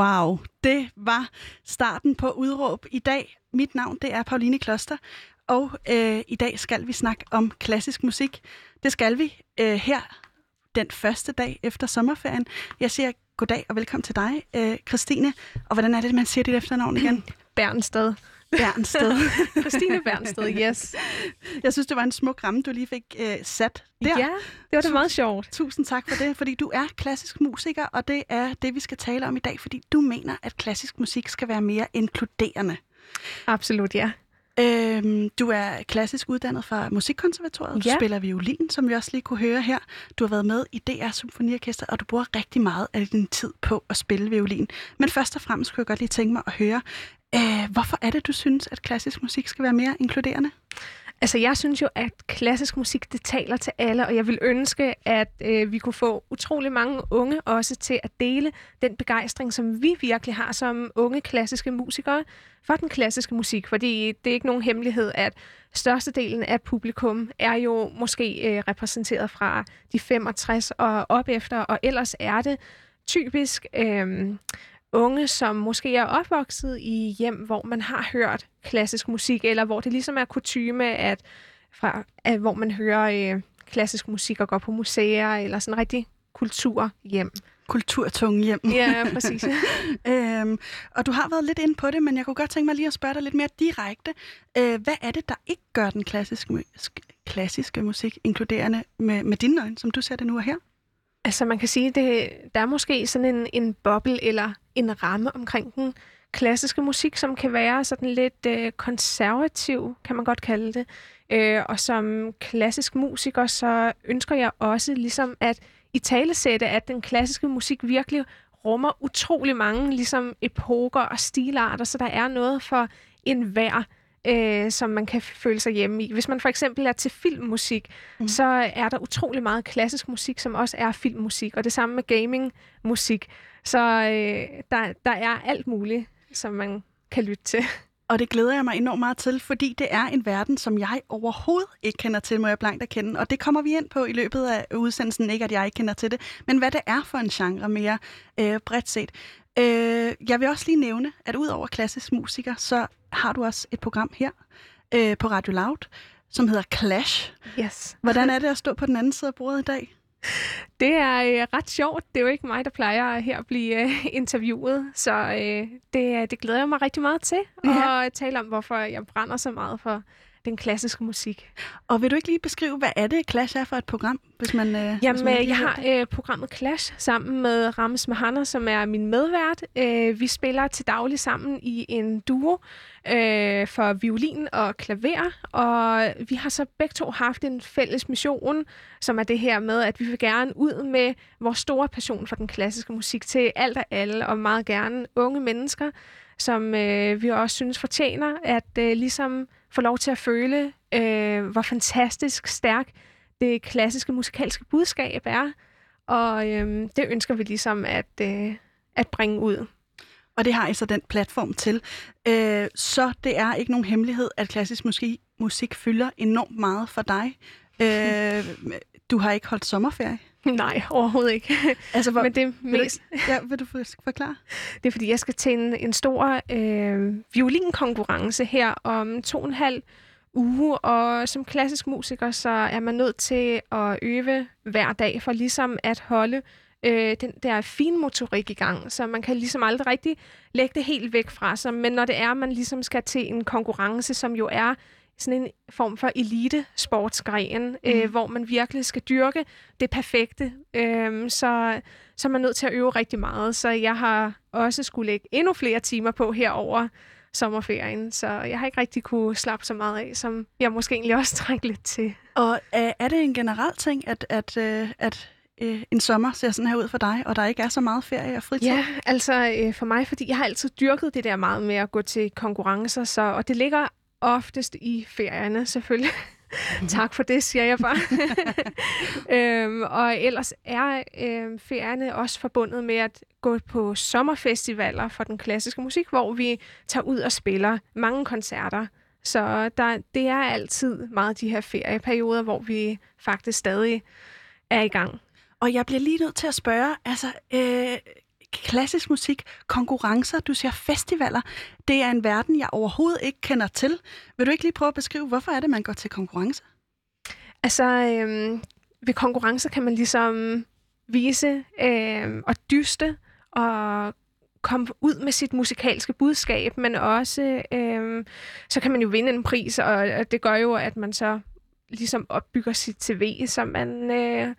Wow, det var starten på udråb i dag. Mit navn det er Pauline Kloster, og øh, i dag skal vi snakke om klassisk musik. Det skal vi øh, her den første dag efter sommerferien. Jeg siger goddag og velkommen til dig, øh, Christine. Og hvordan er det, man siger dit efternavn igen? Bernsted. Bernsted. Christine Bernsted, yes. Jeg synes, det var en smuk ramme, du lige fik øh, sat der. Ja, det var da meget sjovt. Tusind tak for det, fordi du er klassisk musiker, og det er det, vi skal tale om i dag, fordi du mener, at klassisk musik skal være mere inkluderende. Absolut, ja. Øhm, du er klassisk uddannet fra Musikkonservatoriet. Du Ja. spiller violin, som vi også lige kunne høre her. Du har været med i DR Symfoniorkester, og du bruger rigtig meget af din tid på at spille violin. Men først og fremmest kunne jeg godt lige tænke mig at høre, øh, hvorfor er det, du synes, at klassisk musik skal være mere inkluderende? Altså, jeg synes jo, at klassisk musik, det taler til alle, og jeg vil ønske, at øh, vi kunne få utrolig mange unge også til at dele den begejstring, som vi virkelig har som unge klassiske musikere for den klassiske musik. Fordi det er ikke nogen hemmelighed, at størstedelen af publikum er jo måske øh, repræsenteret fra de 65 og op efter, og ellers er det typisk... Øh, unge, som måske er opvokset i hjem, hvor man har hørt klassisk musik, eller hvor det ligesom er kutyme, at, fra, at hvor man hører øh, klassisk musik og går på museer, eller sådan rigtig kulturhjem. Kulturtunge hjem. Ja, præcis. øhm, og du har været lidt inde på det, men jeg kunne godt tænke mig lige at spørge dig lidt mere direkte. Øh, hvad er det, der ikke gør den klassiske, klassiske musik inkluderende med, med dine øjne, som du ser det nu og her? Altså man kan sige, det der er måske sådan en, en boble eller en ramme omkring den klassiske musik, som kan være sådan lidt øh, konservativ, kan man godt kalde det. Øh, og som klassisk musiker, så ønsker jeg også ligesom at i talesætte, at den klassiske musik virkelig rummer utrolig mange ligesom epoker og stilarter, så der er noget for enhver øh, som man kan føle sig hjemme i. Hvis man for eksempel er til filmmusik, mm. så er der utrolig meget klassisk musik, som også er filmmusik, og det samme med gamingmusik. Så øh, der, der er alt muligt, som man kan lytte til. Og det glæder jeg mig enormt meget til, fordi det er en verden, som jeg overhovedet ikke kender til, må jeg blankt erkende. Og det kommer vi ind på i løbet af udsendelsen, ikke at jeg ikke kender til det, men hvad det er for en genre mere øh, bredt set. Øh, jeg vil også lige nævne, at udover klassisk musiker, så har du også et program her øh, på Radio Loud, som hedder Clash. Yes. Hvordan er det at stå på den anden side af bordet i dag? Det er øh, ret sjovt. Det er jo ikke mig, der plejer her at blive øh, interviewet, så øh, det, det glæder jeg mig rigtig meget til. Ja. Og tale om, hvorfor jeg brænder så meget for den klassiske musik. Og vil du ikke lige beskrive, hvad er det, Clash er for et program? Hvis man, øh, hvis Jamen, man ikke øh, jeg har øh, programmet Clash sammen med Rams Mahana, som er min medvært. Øh, vi spiller til daglig sammen i en duo øh, for violin og klaver, og vi har så begge to haft en fælles mission, som er det her med, at vi vil gerne ud med vores store passion for den klassiske musik til alt og alle, og meget gerne unge mennesker, som øh, vi også synes fortjener at øh, ligesom få lov til at føle, øh, hvor fantastisk stærk det klassiske musikalske budskab er. Og øhm, det ønsker vi ligesom at, øh, at bringe ud. Og det har I så den platform til. Øh, så det er ikke nogen hemmelighed, at klassisk musik, musik fylder enormt meget for dig. Øh, du har ikke holdt sommerferie. Nej, overhovedet ikke. Altså, hvor, Men det er, vil, du, mest, ja, vil du for- forklare? det er fordi, jeg skal til en, en stor øh, violinkonkurrence her om to og en halv uge, og som klassisk musiker, så er man nødt til at øve hver dag for ligesom at holde øh, den der finmotorik i gang, så man kan ligesom aldrig rigtig lægge det helt væk fra sig, men når det er, man ligesom skal til en konkurrence, som jo er sådan en form for elite sportsgren, mm. øh, hvor man virkelig skal dyrke det perfekte, øh, så, så er man nødt til at øve rigtig meget. Så jeg har også skulle lægge endnu flere timer på herover sommerferien, så jeg har ikke rigtig kunne slappe så meget af, som jeg måske egentlig også trænger lidt til. Og øh, er det en generel ting, at, at, øh, at øh, en sommer ser sådan her ud for dig, og der ikke er så meget ferie og fritid? Ja, altså øh, for mig, fordi jeg har altid dyrket det der meget med at gå til konkurrencer, så, og det ligger oftest i ferierne selvfølgelig. tak for det, siger jeg bare. øhm, og ellers er øh, ferierne også forbundet med at gå på sommerfestivaler for den klassiske musik, hvor vi tager ud og spiller mange koncerter. Så der, det er altid meget de her ferieperioder, hvor vi faktisk stadig er i gang. Og jeg bliver lige nødt til at spørge, altså, øh, klassisk musik, konkurrencer, du siger festivaler. Det er en verden, jeg overhovedet ikke kender til. Vil du ikke lige prøve at beskrive, hvorfor er det, man går til konkurrence? Altså, øhm, ved konkurrencer kan man ligesom vise øhm, og dyste og komme ud med sit musikalske budskab, men også øhm, så kan man jo vinde en pris, og, og det gør jo, at man så ligesom opbygger sit CV, så man øh,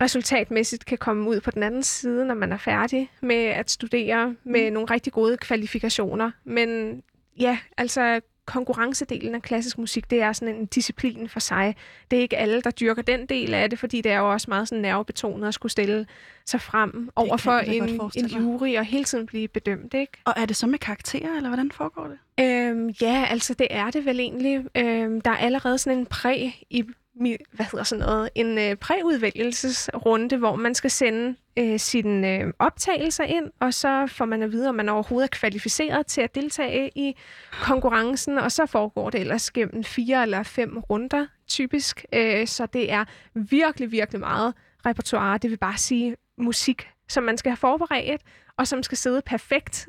resultatmæssigt kan komme ud på den anden side, når man er færdig med at studere med mm. nogle rigtig gode kvalifikationer. Men ja, altså konkurrencedelen af klassisk musik, det er sådan en disciplin for sig. Det er ikke alle, der dyrker den del af det, fordi det er jo også meget sådan nervebetonet at skulle stille sig frem over for en, en jury og hele tiden blive bedømt. Ikke? Og er det så med karakterer, eller hvordan foregår det? Øhm, ja, altså det er det vel egentlig. Øhm, der er allerede sådan en præ i hvad hedder sådan noget, en øh, præudvælgelsesrunde, hvor man skal sende øh, sine øh, optagelser ind, og så får man at vide, om man overhovedet er kvalificeret til at deltage i konkurrencen, og så foregår det ellers gennem fire eller fem runder, typisk. Øh, så det er virkelig, virkelig meget repertoire. Det vil bare sige musik, som man skal have forberedt, og som skal sidde perfekt.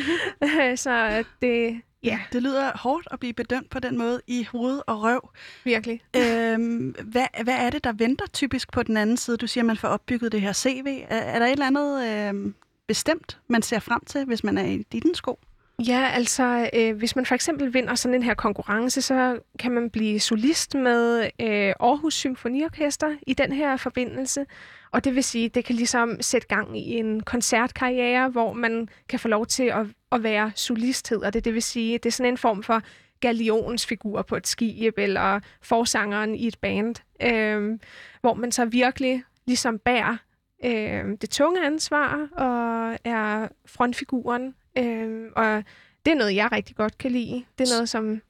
så øh, det, Ja. Det lyder hårdt at blive bedømt på den måde i hoved og røv. Virkelig. Øhm, hvad, hvad er det, der venter typisk på den anden side? Du siger, at man får opbygget det her CV. Er, er der et eller andet øh, bestemt, man ser frem til, hvis man er i din sko? Ja, altså øh, hvis man for eksempel vinder sådan en her konkurrence, så kan man blive solist med øh, Aarhus Symfoniorkester i den her forbindelse. Og det vil sige, det kan ligesom sætte gang i en koncertkarriere, hvor man kan få lov til at, at være solist, hedder det. Det vil sige, det er sådan en form for galionsfigur på et skib, eller forsangeren i et band, øh, hvor man så virkelig ligesom bærer øh, det tunge ansvar og er frontfiguren. Øh, og det er noget, jeg rigtig godt kan lide. Det er noget, som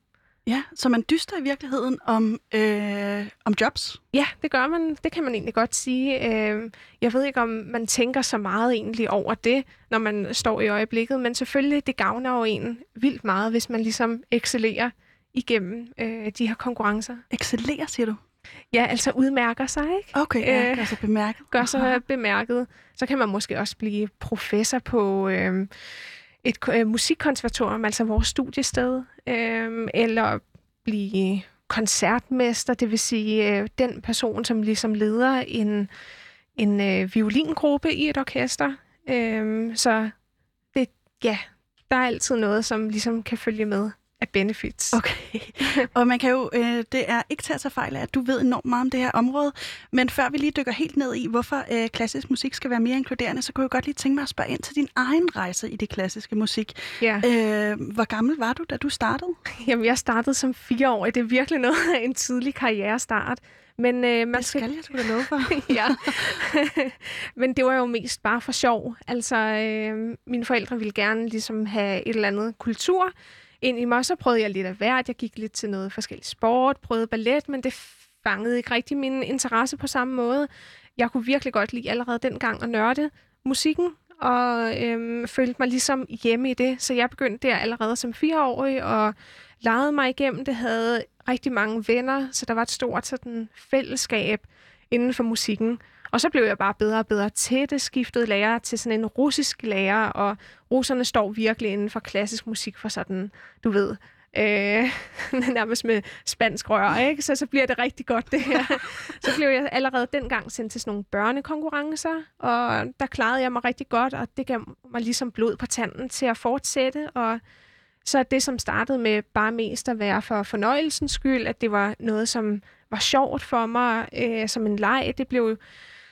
Ja, så man dyster i virkeligheden om, øh, om jobs? Ja, det gør man. Det kan man egentlig godt sige. Øh, jeg ved ikke, om man tænker så meget egentlig over det, når man står i øjeblikket, men selvfølgelig, det gavner jo en vildt meget, hvis man ligesom excellerer igennem øh, de her konkurrencer. Excellerer, siger du? Ja, altså udmærker sig, ikke? Okay, ja, øh, gør sig bemærket. Gør sig bemærket. Så kan man måske også blive professor på... Øh, et øh, musikkonservatorium, altså vores studiested, øh, eller blive koncertmester, det vil sige øh, den person, som ligesom leder en, en øh, violingruppe i et orkester. Øh, så det, ja, der er altid noget, som ligesom kan følge med af benefits. Okay. Og man kan jo, øh, det er ikke til at tage fejl af, at du ved enormt meget om det her område, men før vi lige dykker helt ned i, hvorfor øh, klassisk musik skal være mere inkluderende, så kunne jeg godt lige tænke mig at spørge ind til din egen rejse i det klassiske musik. Ja. Øh, hvor gammel var du, da du startede? Jamen, jeg startede som fire år. Det er virkelig noget af en tidlig karrierestart. Men, øh, man det skal, skal jeg sgu da love for. ja. Men det var jo mest bare for sjov. Altså, øh, mine forældre ville gerne ligesom have et eller andet kultur, ind i mig. Så prøvede jeg lidt af hvert. Jeg gik lidt til noget forskellig sport, prøvede ballet, men det fangede ikke rigtig min interesse på samme måde. Jeg kunne virkelig godt lide allerede dengang at nørde musikken, og øhm, følte mig ligesom hjemme i det. Så jeg begyndte der allerede som fireårig og legede mig igennem det, havde rigtig mange venner, så der var et stort sådan, fællesskab inden for musikken. Og så blev jeg bare bedre og bedre til det, skiftede lærer til sådan en russisk lærer, og russerne står virkelig inden for klassisk musik for sådan, du ved, øh, nærmest med spansk rør, ikke? Så, så bliver det rigtig godt, det her. så blev jeg allerede dengang sendt til sådan nogle børnekonkurrencer, og der klarede jeg mig rigtig godt, og det gav mig ligesom blod på tanden til at fortsætte, og så det, som startede med bare mest at være for fornøjelsens skyld, at det var noget, som var sjovt for mig, øh, som en leg, det blev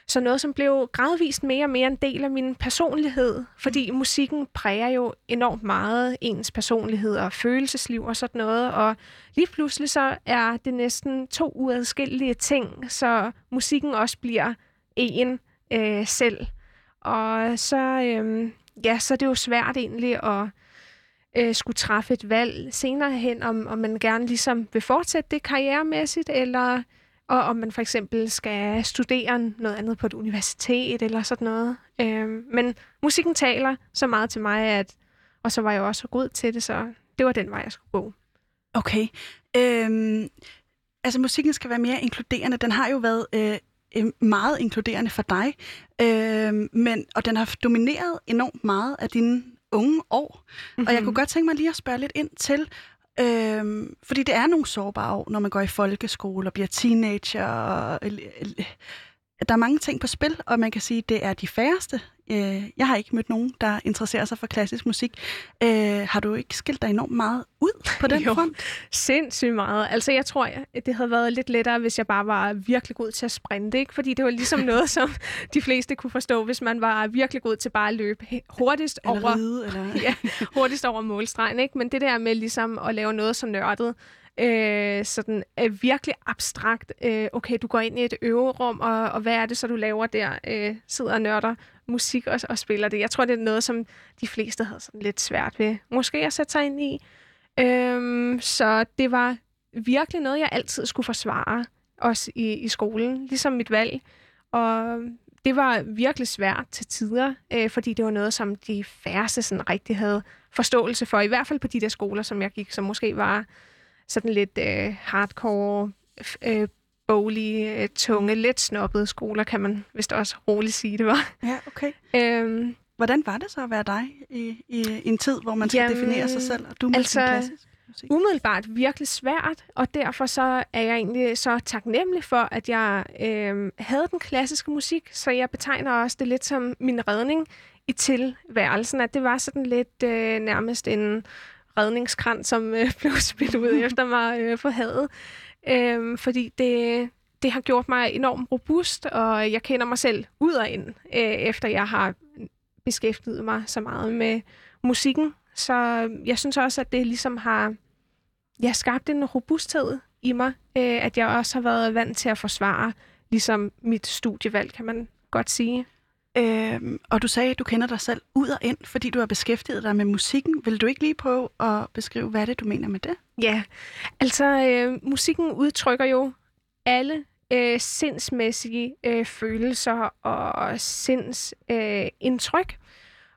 så noget, som blev gradvist mere og mere en del af min personlighed, fordi musikken præger jo enormt meget ens personlighed og følelsesliv og sådan noget, og lige pludselig så er det næsten to uadskillelige ting, så musikken også bliver en øh, selv. Og så, øh, ja, så er det jo svært egentlig at øh, skulle træffe et valg senere hen, om, om man gerne ligesom vil fortsætte det karrieremæssigt, eller og om man for eksempel skal studere noget andet på et universitet eller sådan noget. Øhm, men musikken taler så meget til mig, at, og så var jeg også god til det, så det var den vej, jeg skulle gå. Okay. Øhm, altså musikken skal være mere inkluderende. Den har jo været øh, øh, meget inkluderende for dig, øh, men, og den har domineret enormt meget af dine unge år. Mm-hmm. Og jeg kunne godt tænke mig lige at spørge lidt ind til, Øhm, fordi det er nogle sårbare år, når man går i folkeskole og bliver teenager, og, øh, der er mange ting på spil, og man kan sige, at det er de færreste. Øh, jeg har ikke mødt nogen, der interesserer sig for klassisk musik. Øh, har du ikke skilt dig enormt meget ud på den jo, front? sindssygt meget. Altså, jeg tror, at det havde været lidt lettere, hvis jeg bare var virkelig god til at sprinte, ikke? Fordi det var ligesom noget, som de fleste kunne forstå, hvis man var virkelig god til bare at løbe hurtigst eller over... Ride, eller... ja, hurtigst over målstregen, ikke? Men det der med ligesom at lave noget så nørdet, øh, sådan øh, virkelig abstrakt. Øh, okay, du går ind i et øverum, og, og hvad er det så, du laver der? Øh, sidder og nørder musik og, og spiller det. Jeg tror, det er noget, som de fleste havde sådan lidt svært ved. Måske at sætte sig ind i. Øh, så det var virkelig noget, jeg altid skulle forsvare, også i, i skolen, ligesom mit valg. Og det var virkelig svært til tider, øh, fordi det var noget, som de færreste sådan rigtig havde forståelse for, i hvert fald på de der skoler, som jeg gik, som måske var sådan lidt øh, hardcore, øh, boglige, øh, tunge, lidt snobbede skoler, kan man vist også roligt sige, det var. Ja, okay. Øhm, Hvordan var det så at være dig i, i, en tid, hvor man skal Jamen, definere sig selv, og du med altså, klassisk musik? umiddelbart virkelig svært, og derfor så er jeg egentlig så taknemmelig for, at jeg øh, havde den klassiske musik, så jeg betegner også det lidt som min redning i tilværelsen, at det var sådan lidt øh, nærmest en redningskrans, som øh, blev spillet ud efter mig øh, på havet. Øh, fordi det, det har gjort mig enormt robust, og jeg kender mig selv ud og ind, øh, efter jeg har beskæftiget mig så meget med musikken. Så jeg synes også, at det ligesom har ja, skabt en robusthed i mig, øh, at jeg også har været vant til at forsvare ligesom mit studievalg, kan man godt sige. Øhm, og du sagde, at du kender dig selv ud og ind, fordi du har beskæftiget dig med musikken. Vil du ikke lige prøve at beskrive, hvad det du mener med det? Ja, altså øh, musikken udtrykker jo alle øh, sindsmæssige øh, følelser og sindsindtryk. Øh, indtryk.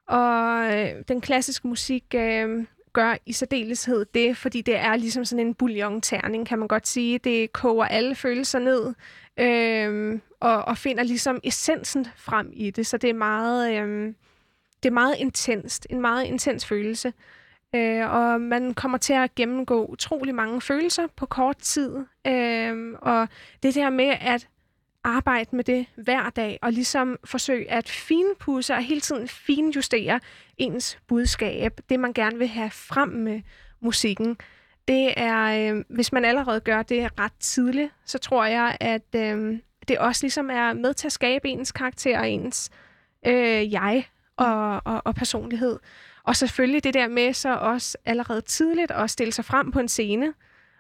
og øh, den klassiske musik øh, gør i særdeleshed det, fordi det er ligesom sådan en bouillon-terning, kan man godt sige. Det koger alle følelser ned, øh, og, og finder ligesom essensen frem i det. Så det er meget, øh, det er meget intenst, en meget intens følelse. Øh, og man kommer til at gennemgå utrolig mange følelser på kort tid. Øh, og det der med at arbejde med det hver dag, og ligesom forsøge at finpudse og hele tiden finjustere ens budskab, det man gerne vil have frem med musikken, det er, øh, hvis man allerede gør det ret tidligt, så tror jeg, at øh, det også ligesom er med til at skabe ens karakter og ens øh, jeg og, og, og personlighed. Og selvfølgelig det der med så også allerede tidligt at stille sig frem på en scene.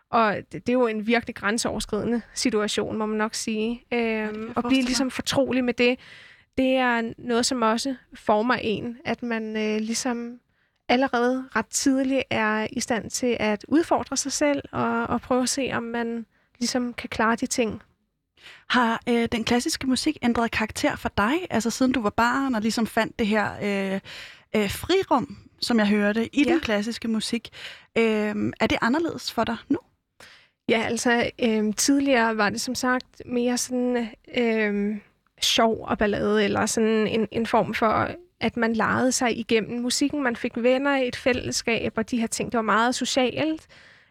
Og det, det er jo en virkelig grænseoverskridende situation, må man nok sige. Øhm, og blive ligesom fortrolig med det, det er noget, som også former en, at man øh, ligesom allerede ret tidligt er i stand til at udfordre sig selv og, og prøve at se, om man ligesom kan klare de ting. Har øh, den klassiske musik ændret karakter for dig, altså siden du var barn og ligesom fandt det her øh, øh, frirum, som jeg hørte, i ja. den klassiske musik. Øh, er det anderledes for dig nu? Ja, altså øh, tidligere var det som sagt mere sådan øh, sjov og ballade, eller sådan en, en form for, at man legede sig igennem musikken. Man fik venner i et fællesskab, og de her ting, det var meget socialt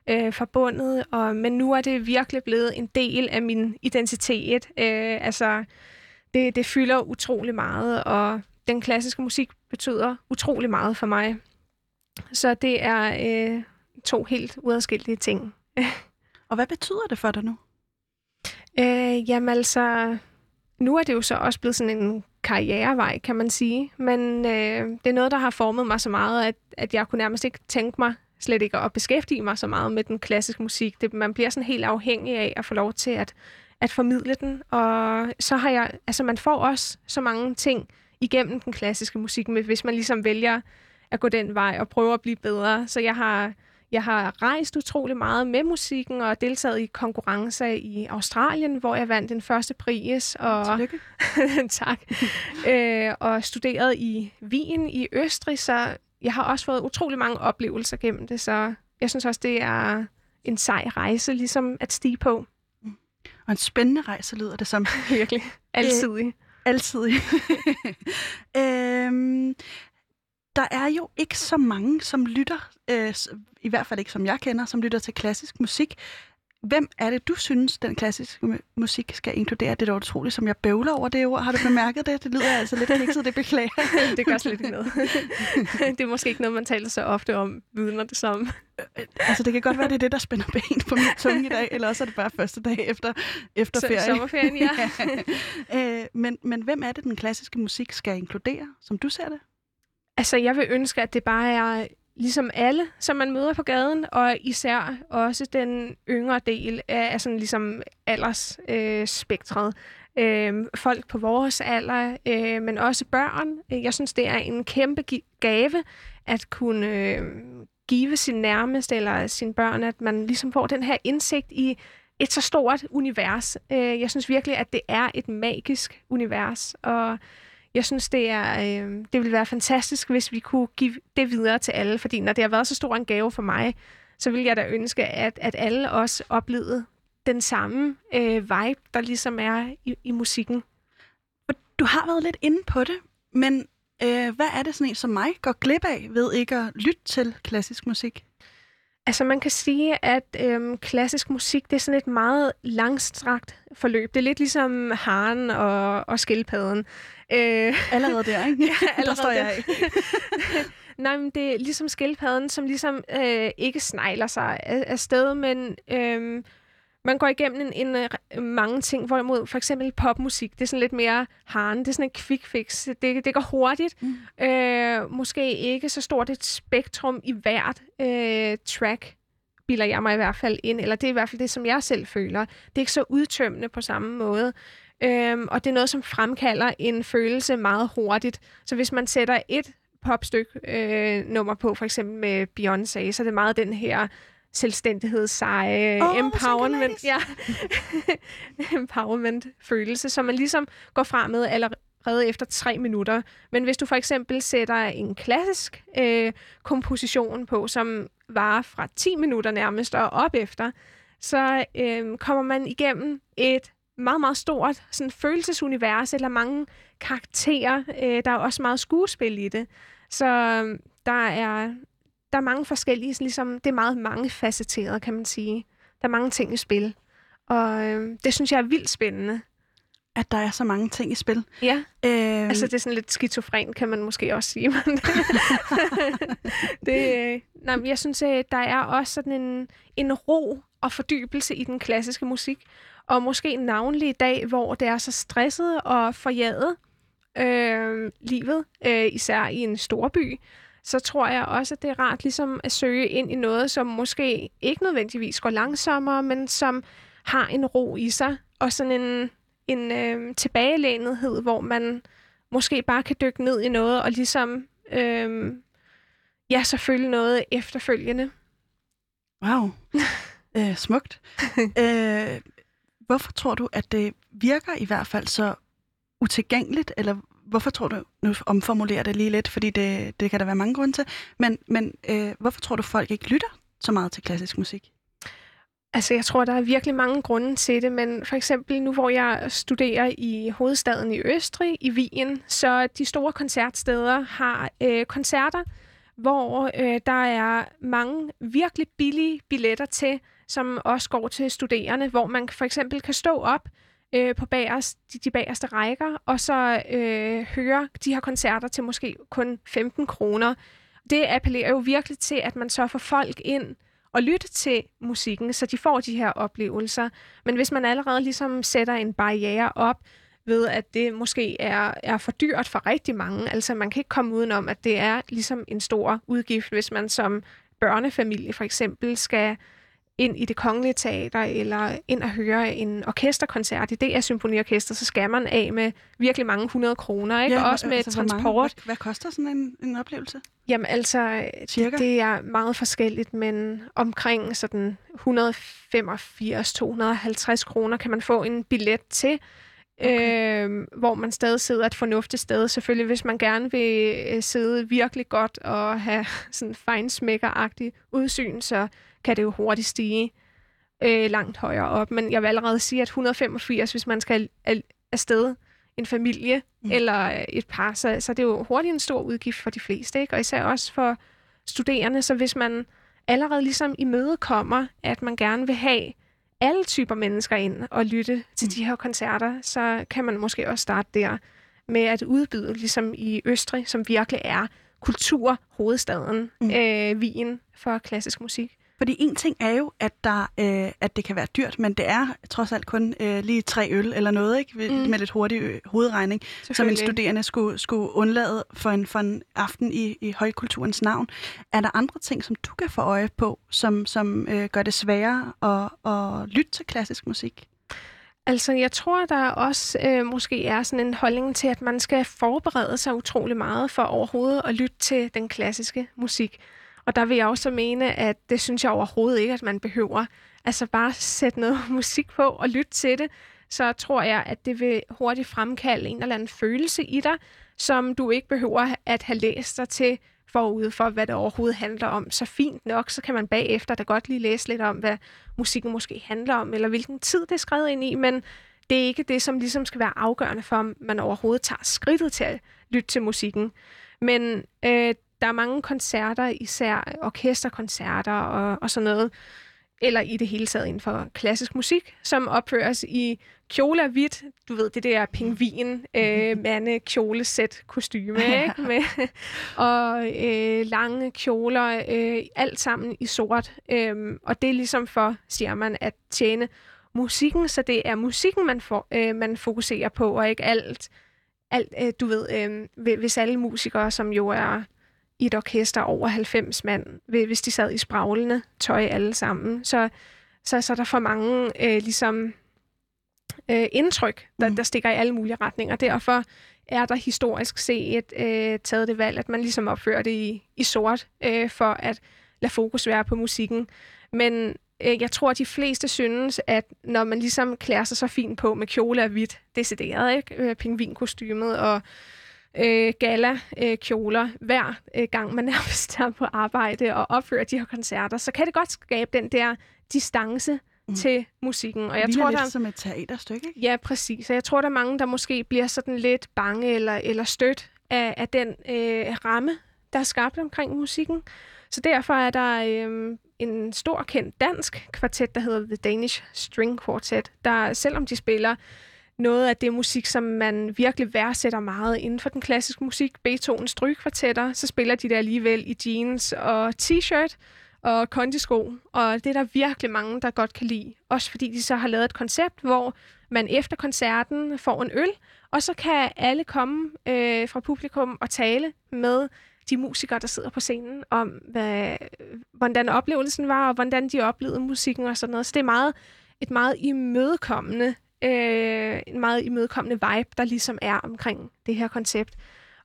øh, forbundet, og, men nu er det virkelig blevet en del af min identitet. Øh, altså, det, det fylder utrolig meget, og den klassiske musik betyder utrolig meget for mig. Så det er øh, to helt uadskillige ting. og hvad betyder det for dig nu? Øh, jamen altså, nu er det jo så også blevet sådan en karrierevej, kan man sige. Men øh, det er noget, der har formet mig så meget, at, at jeg kunne nærmest ikke tænke mig slet ikke at beskæftige mig så meget med den klassiske musik. Det, man bliver sådan helt afhængig af at få lov til at, at formidle den. Og så har jeg, altså man får også så mange ting igennem den klassiske musik, hvis man ligesom vælger at gå den vej og prøve at blive bedre. Så jeg har, jeg har rejst utrolig meget med musikken og deltaget i konkurrencer i Australien, hvor jeg vandt den første pris. Og, tak. øh, og studeret i Wien i Østrig, så jeg har også fået utrolig mange oplevelser gennem det, så jeg synes også, det er en sej rejse ligesom at stige på. Og en spændende rejse lyder det som. Virkelig. Altid. Øh, altid. øhm, der er jo ikke så mange, som lytter, øh, i hvert fald ikke som jeg kender, som lytter til klassisk musik. Hvem er det, du synes, den klassiske musik skal inkludere? Det er da utroligt, som jeg bøvler over det ord. Har du bemærket det? Det lyder altså lidt kikset, det beklager Det gør slet ikke noget. det er måske ikke noget, man taler så ofte om, vidner det som. Øh, altså, det kan godt være, det er det, der spænder ben på min tunge i dag, eller også er det bare første dag efter, efter ferie. Sommerferien, ja. ja. Øh, men, men hvem er det, den klassiske musik skal inkludere, som du ser det? Altså, jeg vil ønske, at det bare er ligesom alle, som man møder på gaden, og især også den yngre del af sådan ligesom aldersspektret. Øh, øh, folk på vores alder, øh, men også børn. Jeg synes, det er en kæmpe gave at kunne øh, give sin nærmeste eller sine børn, at man ligesom får den her indsigt i et så stort univers. Øh, jeg synes virkelig, at det er et magisk univers, og jeg synes, det, er, øh, det ville være fantastisk, hvis vi kunne give det videre til alle, fordi når det har været så stor en gave for mig, så vil jeg da ønske, at, at alle også oplevede den samme øh, vibe, der ligesom er i, i musikken. Du har været lidt inde på det, men øh, hvad er det sådan en som mig går glip af ved ikke at lytte til klassisk musik? Altså man kan sige, at øhm, klassisk musik, det er sådan et meget langstrakt forløb. Det er lidt ligesom haren og, og skildpadden. Øh, allerede der, ikke? ja, allerede der står jeg Nej, men det er ligesom skildpadden, som ligesom øh, ikke snegler sig af, sted, men øh, man går igennem en, en, en, øh, mange ting, hvorimod for eksempel popmusik, det er sådan lidt mere haren, det er sådan en quick fix, det, det går hurtigt, mm. øh, måske ikke så stort et spektrum i hvert øh, track, bilder jeg mig i hvert fald ind, eller det er i hvert fald det, som jeg selv føler. Det er ikke så udtømmende på samme måde. Øhm, og det er noget, som fremkalder en følelse meget hurtigt. Så hvis man sætter et popstykke øh, nummer på, for eksempel med Beyoncé, så er det meget den her selvstændighedsseje, oh, empowerment, ja, empowerment følelse, som man ligesom går frem med allerede efter tre minutter. Men hvis du for eksempel sætter en klassisk øh, komposition på, som varer fra 10 minutter nærmest og op efter, så øh, kommer man igennem et meget, meget stort sådan følelsesunivers, eller mange karakterer. Øh, der er også meget skuespil i det. Så øh, der er, der er mange forskellige, ligesom, det er meget mange facetteret, kan man sige. Der er mange ting i spil. Og øh, det synes jeg er vildt spændende. At der er så mange ting i spil. Ja, øhm... altså det er sådan lidt skizofren, kan man måske også sige. Det, øh, nej, jeg synes, at der er også sådan en, en ro og fordybelse i den klassiske musik. Og måske navnlig i dag, hvor det er så stresset og forjaget øh, livet, øh, især i en storby, så tror jeg også, at det er rart ligesom at søge ind i noget, som måske ikke nødvendigvis går langsommere, men som har en ro i sig, og sådan en, en øh, tilbagelænethed, hvor man måske bare kan dykke ned i noget, og ligesom, øh, ja, selvfølgelig noget efterfølgende. Wow. øh, smukt. øh, hvorfor tror du, at det virker i hvert fald så utilgængeligt, eller hvorfor tror du, nu omformulerer det lige lidt, fordi det, det kan der være mange grunde til, men, men øh, hvorfor tror du, folk ikke lytter så meget til klassisk musik? Altså, jeg tror, der er virkelig mange grunde til det, men for eksempel nu, hvor jeg studerer i hovedstaden i Østrig, i Wien, så de store koncertsteder har øh, koncerter, hvor øh, der er mange virkelig billige billetter til, som også går til studerende, hvor man for eksempel kan stå op øh, på bagerst, de, de bagerste rækker, og så øh, høre de her koncerter til måske kun 15 kroner. Det appellerer jo virkelig til, at man så får folk ind og lytte til musikken, så de får de her oplevelser. Men hvis man allerede ligesom sætter en barriere op, ved at det måske er, er for dyrt for rigtig mange. Altså man kan ikke komme udenom, at det er ligesom en stor udgift, hvis man som børnefamilie for eksempel skal ind i det kongelige teater, eller ind og høre en orkesterkoncert i DR Symfoniorkester, så skal man af med virkelig mange hundrede kroner, ikke? Ja, også med altså, transport. Hvad, hvad koster sådan en, en oplevelse? Jamen altså, Cirka? det er meget forskelligt, men omkring sådan 185-250 kroner kan man få en billet til, okay. øh, hvor man stadig sidder et fornuftigt sted. Selvfølgelig, hvis man gerne vil øh, sidde virkelig godt og have sådan fejnsmækkeragtig udsyn, så kan det jo hurtigt stige. øh, langt højere op. Men jeg vil allerede sige, at 185, hvis man skal afsted en familie mm. eller et par, så, så det er jo hurtigt en stor udgift for de fleste, ikke? og især også for studerende. Så hvis man allerede ligesom imødekommer, at man gerne vil have alle typer mennesker ind og lytte til mm. de her koncerter, så kan man måske også starte der med at udbyde, ligesom i Østrig, som virkelig er kulturhovedstaden, mm. øh, Wien, for klassisk musik. Fordi en ting er jo, at, der, øh, at det kan være dyrt, men det er trods alt kun øh, lige tre øl eller noget, ikke? Mm. med lidt hurtig øh, hovedregning, som en studerende skulle, skulle undlade for en, for en aften i, i højkulturens navn. Er der andre ting, som du kan få øje på, som, som øh, gør det sværere at, at lytte til klassisk musik? Altså, jeg tror, der også øh, måske er sådan en holdning til, at man skal forberede sig utrolig meget for overhovedet at lytte til den klassiske musik. Og der vil jeg også mene, at det synes jeg overhovedet ikke, at man behøver. Altså bare sætte noget musik på og lytte til det, så tror jeg, at det vil hurtigt fremkalde en eller anden følelse i dig, som du ikke behøver at have læst dig til forud for, hvad det overhovedet handler om. Så fint nok, så kan man bagefter da godt lige læse lidt om, hvad musikken måske handler om, eller hvilken tid det er skrevet ind i, men det er ikke det, som ligesom skal være afgørende for, om man overhovedet tager skridtet til at lytte til musikken. Men øh, der er mange koncerter, især orkesterkoncerter og, og sådan noget, eller i det hele taget inden for klassisk musik, som opføres i kjole af hvidt. Du ved, det der pingvin, øh, mande, kjolesæt, kostyme, ikke? Med, og øh, lange kjoler, øh, alt sammen i sort. Øh, og det er ligesom for, siger man, at tjene musikken, så det er musikken, man, får, øh, man fokuserer på, og ikke alt, alt øh, du ved, øh, hvis alle musikere, som jo er i et orkester over 90 mand, hvis de sad i spraglende tøj alle sammen. Så, så, så er der for mange øh, ligesom, øh, indtryk, der, mm. der stikker i alle mulige retninger. Derfor er der historisk set øh, taget det valg, at man ligesom opfører det i, i sort, øh, for at lade fokus være på musikken. Men øh, jeg tror, at de fleste synes, at når man ligesom klæder sig så fint på med kjole og hvidt, decideret, ikke? Øh, pingvinkostymet og øh, gala-kjoler øh, hver øh, gang, man nærmest er på arbejde og opfører de her koncerter, så kan det godt skabe den der distance mm. til musikken. Og jeg det tror, lidt der, som et teaterstykke, ikke? Ja, præcis. Og jeg tror, der er mange, der måske bliver sådan lidt bange eller, eller stødt af, af den øh, ramme, der er skabt omkring musikken. Så derfor er der øh, en stor kendt dansk kvartet, der hedder The Danish String Quartet, der selvom de spiller noget af det musik, som man virkelig værdsætter meget inden for den klassiske musik. Beethovens strygkvartetter, så spiller de der alligevel i jeans og t-shirt og kondisko, og det er der virkelig mange, der godt kan lide. Også fordi de så har lavet et koncept, hvor man efter koncerten får en øl, og så kan alle komme øh, fra publikum og tale med de musikere, der sidder på scenen, om hvad, hvordan oplevelsen var, og hvordan de oplevede musikken og sådan noget. Så det er meget, et meget imødekommende øh, en meget imødekommende vibe, der ligesom er omkring det her koncept.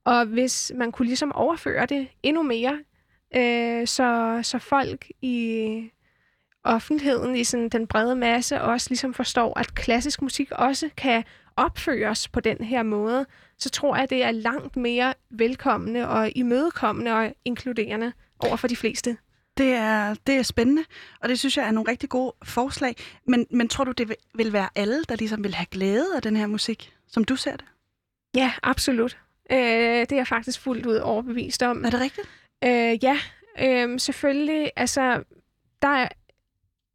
Og hvis man kunne ligesom overføre det endnu mere, øh, så, så folk i offentligheden, i sådan den brede masse, også ligesom forstår, at klassisk musik også kan opføres på den her måde, så tror jeg, det er langt mere velkommende og imødekommende og inkluderende over for de fleste. Det er, det er spændende, og det synes jeg er nogle rigtig gode forslag. Men, men tror du, det vil, være alle, der ligesom vil have glæde af den her musik, som du ser det? Ja, absolut. Øh, det er jeg faktisk fuldt ud overbevist om. Er det rigtigt? Øh, ja, øh, selvfølgelig. Altså, der er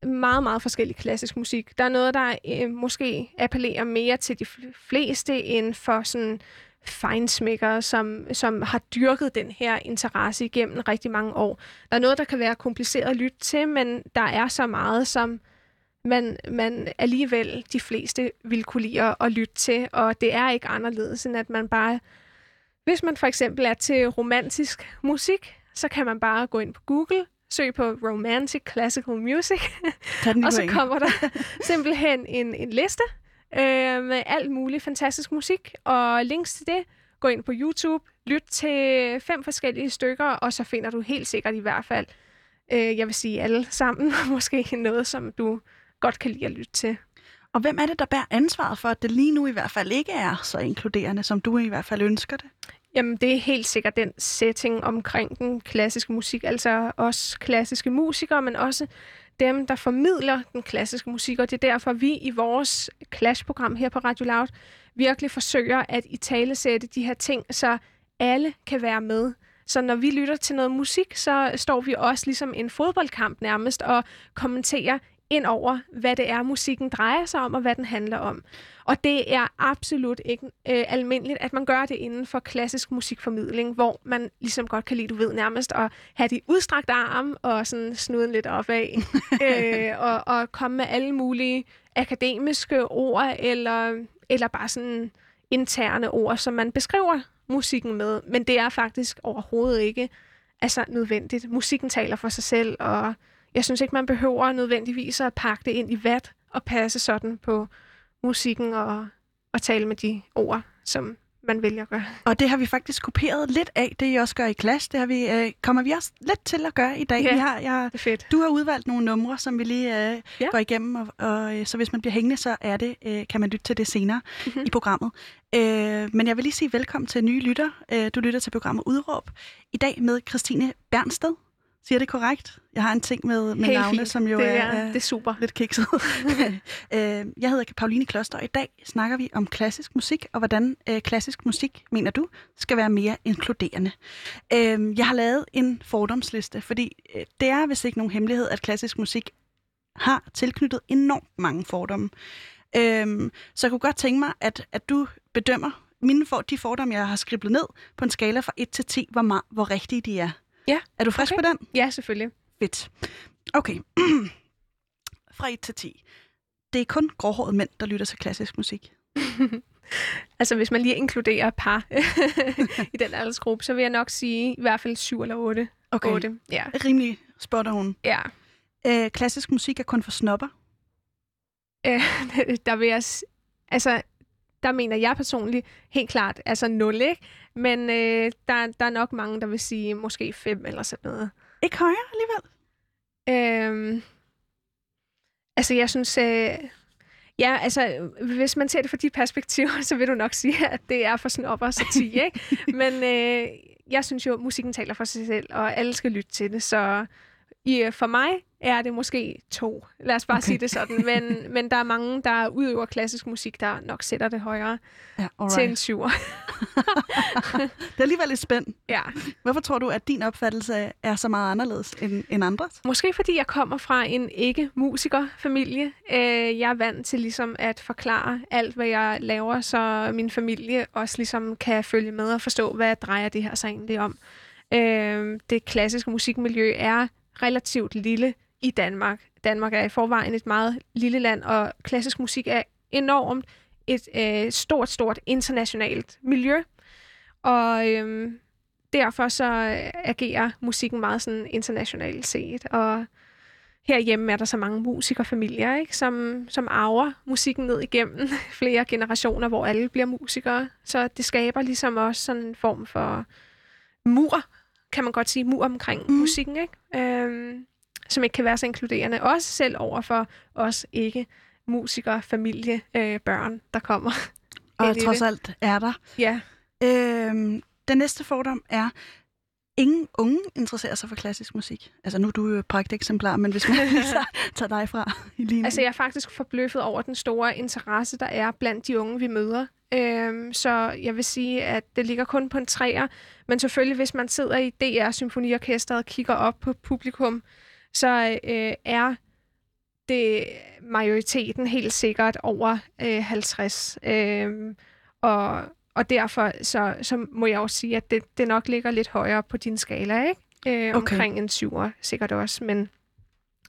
meget, meget forskellig klassisk musik. Der er noget, der øh, måske appellerer mere til de fleste, end for sådan fejnsmækkere, som, som har dyrket den her interesse igennem rigtig mange år. Der er noget, der kan være kompliceret at lytte til, men der er så meget, som man, man alligevel de fleste vil kunne lide at, lytte til, og det er ikke anderledes, end at man bare... Hvis man for eksempel er til romantisk musik, så kan man bare gå ind på Google, søg på Romantic Classical Music, og så kommer der simpelthen en, en liste øh, med alt muligt fantastisk musik. Og links til det, gå ind på YouTube, lyt til fem forskellige stykker, og så finder du helt sikkert i hvert fald, øh, jeg vil sige alle sammen, måske noget, som du godt kan lide at lytte til. Og hvem er det, der bærer ansvaret for, at det lige nu i hvert fald ikke er så inkluderende, som du i hvert fald ønsker det? Jamen, det er helt sikkert den setting omkring den klassiske musik, altså også klassiske musikere, men også dem, der formidler den klassiske musik, og det er derfor, vi i vores Clash-program her på Radio Loud virkelig forsøger at i tale sætte de her ting, så alle kan være med. Så når vi lytter til noget musik, så står vi også ligesom en fodboldkamp nærmest og kommenterer ind over, hvad det er, musikken drejer sig om, og hvad den handler om. Og det er absolut ikke øh, almindeligt, at man gør det inden for klassisk musikformidling, hvor man ligesom godt kan lide, du ved, nærmest at have de udstrakte arm og sådan snuden lidt opad, øh, og, og komme med alle mulige akademiske ord, eller, eller bare sådan interne ord, som man beskriver musikken med. Men det er faktisk overhovedet ikke altså, nødvendigt. Musikken taler for sig selv, og jeg synes ikke, man behøver nødvendigvis at pakke det ind i vat og passe sådan på musikken og, og tale med de ord, som man vælger at gøre. Og det har vi faktisk kopieret lidt af, det I også gør i klasse. Det har vi, øh, kommer vi også lidt til at gøre i dag. Ja, vi har, jeg, det er fedt. Du har udvalgt nogle numre, som vi lige øh, Ja. går igennem, og, og øh, så hvis man bliver hængende, så er det, øh, kan man lytte til det senere Mhm. mm-hmm. i programmet. Øh, men jeg vil lige sige velkommen til nye lytter. Øh, du lytter til programmet Udråb. I dag med Christine Bernsted. Siger det korrekt? Jeg har en ting med, med Helt navne, fint. som jo det er, er, det er super. lidt kikset. øh, jeg hedder Pauline Kloster, og i dag snakker vi om klassisk musik, og hvordan øh, klassisk musik, mener du, skal være mere inkluderende. Øh, jeg har lavet en fordomsliste, fordi øh, det er vist ikke nogen hemmelighed, at klassisk musik har tilknyttet enormt mange fordomme. Øh, så jeg kunne godt tænke mig, at, at du bedømmer mine for, de fordomme, jeg har skriblet ned, på en skala fra 1 til 10, hvor, meget, hvor rigtige de er. Ja, Er du frisk okay. på den? Ja, selvfølgelig. Fedt. Okay. Fra 1 til 10. Det er kun gråhårede mænd, der lytter til klassisk musik. Altså, hvis man lige inkluderer par i den aldersgruppe, så vil jeg nok sige i hvert fald 7 eller 8. Okay. 8. Ja. Rimelig spot on. ja. Øh, klassisk musik er kun for snopper. Øh, der vil jeg... Altså, der mener jeg personligt helt klart, altså 0, ikke? Men øh, der, der er nok mange, der vil sige måske 5 eller sådan noget. Ikke højere alligevel. Øhm, altså, jeg synes... Øh, ja, altså, hvis man ser det fra de perspektiver, så vil du nok sige, at det er for sådan op og så 10, ikke? Men øh, jeg synes jo, at musikken taler for sig selv, og alle skal lytte til det, så i, for mig er det måske to. Lad os bare okay. Sige det sådan. Men, men der er mange, der udøver klassisk musik, der nok sætter det højere Ja, til en syver. Det er alligevel lidt spændt. ja. Hvorfor tror du, at din opfattelse er så meget anderledes end, end andres? Måske fordi jeg kommer fra en ikke-musikerfamilie. Øh, jeg er vant til ligesom at forklare alt, hvad jeg laver, så min familie også ligesom kan følge med og forstå, hvad drejer det her sig egentlig om. Øh, det klassiske musikmiljø er relativt lille i Danmark. Danmark er i forvejen et meget lille land, og klassisk musik er enormt et øh, stort, stort internationalt miljø. Og øhm, derfor så øh, agerer musikken meget sådan internationalt set. Og herhjemme er der så mange musikerfamilier, ikke? Som, som arver musikken ned igennem flere generationer, hvor alle bliver musikere. Så det skaber ligesom også sådan en form for mur, kan man godt sige, mur omkring mm. musikken, ikke? Øhm, som ikke kan være så inkluderende. Også selv over for os ikke musikere, familie, øh, børn, der kommer. Og trods alt er der. Ja, Øhm, den næste fordom er, ingen unge interesserer sig for klassisk musik. Altså nu er du jo et eksemplar, men hvis man tager, dig fra i ligningen. Altså, jeg er faktisk forbløffet over den store interesse, der er blandt de unge, vi møder. Øhm, så jeg vil sige, at det ligger kun på en træer. Men selvfølgelig, hvis man sidder i DR Symfoniorkestret og kigger op på publikum, så øh, er det majoriteten helt sikkert over øh, 50. Øhm, og, og derfor så, så må jeg også sige, at det, det nok ligger lidt højere på din skala, ikke? Øh, Okay. Omkring en syver sikkert også, men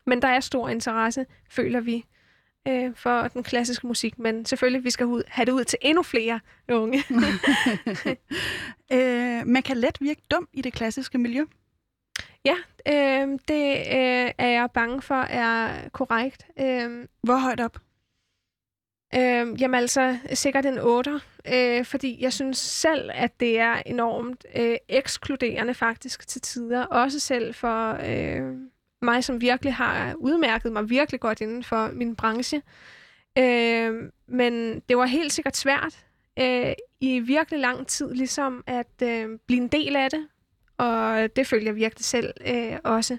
men der er stor interesse, føler vi, øh, for den klassiske musik. Men selvfølgelig, vi skal ud, have det ud til endnu flere unge. øh, man kan let virke dum i det klassiske miljø. ja, øh, det øh, er jeg bange for er korrekt. Øh, Hvor højt op? Øh, jamen altså, sikkert en 8, øh, fordi jeg synes selv, at det er enormt øh, ekskluderende faktisk til tider. Også selv for øh, mig, som virkelig har udmærket mig virkelig godt inden for min branche. Øh, men det var helt sikkert svært øh, i virkelig lang tid ligesom at øh, blive en del af det. Og det følger jeg virkelig selv øh, også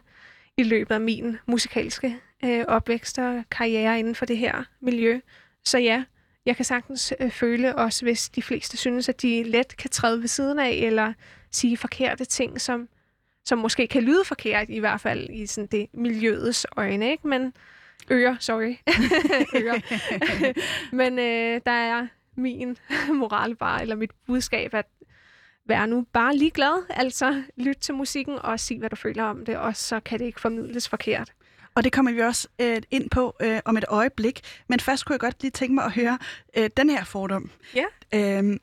i løbet af min musikalske øh, opvækst og karriere inden for det her miljø. Så ja, jeg kan sagtens øh, føle også, hvis de fleste synes, at de let kan træde ved siden af, eller sige forkerte ting, som, som måske kan lyde forkert, i hvert fald i sådan det miljøets øjne, ikke? Men ører, sorry. ører. Men øh, der er min moral bare, eller mit budskab, at vær nu bare ligeglad, altså lyt til musikken og sig, hvad du føler om det, og så kan det ikke formidles forkert. Og det kommer vi også øh, ind på øh, om et øjeblik. Men først kunne jeg godt lige tænke mig at høre øh, den her fordom. Ja. Øhm,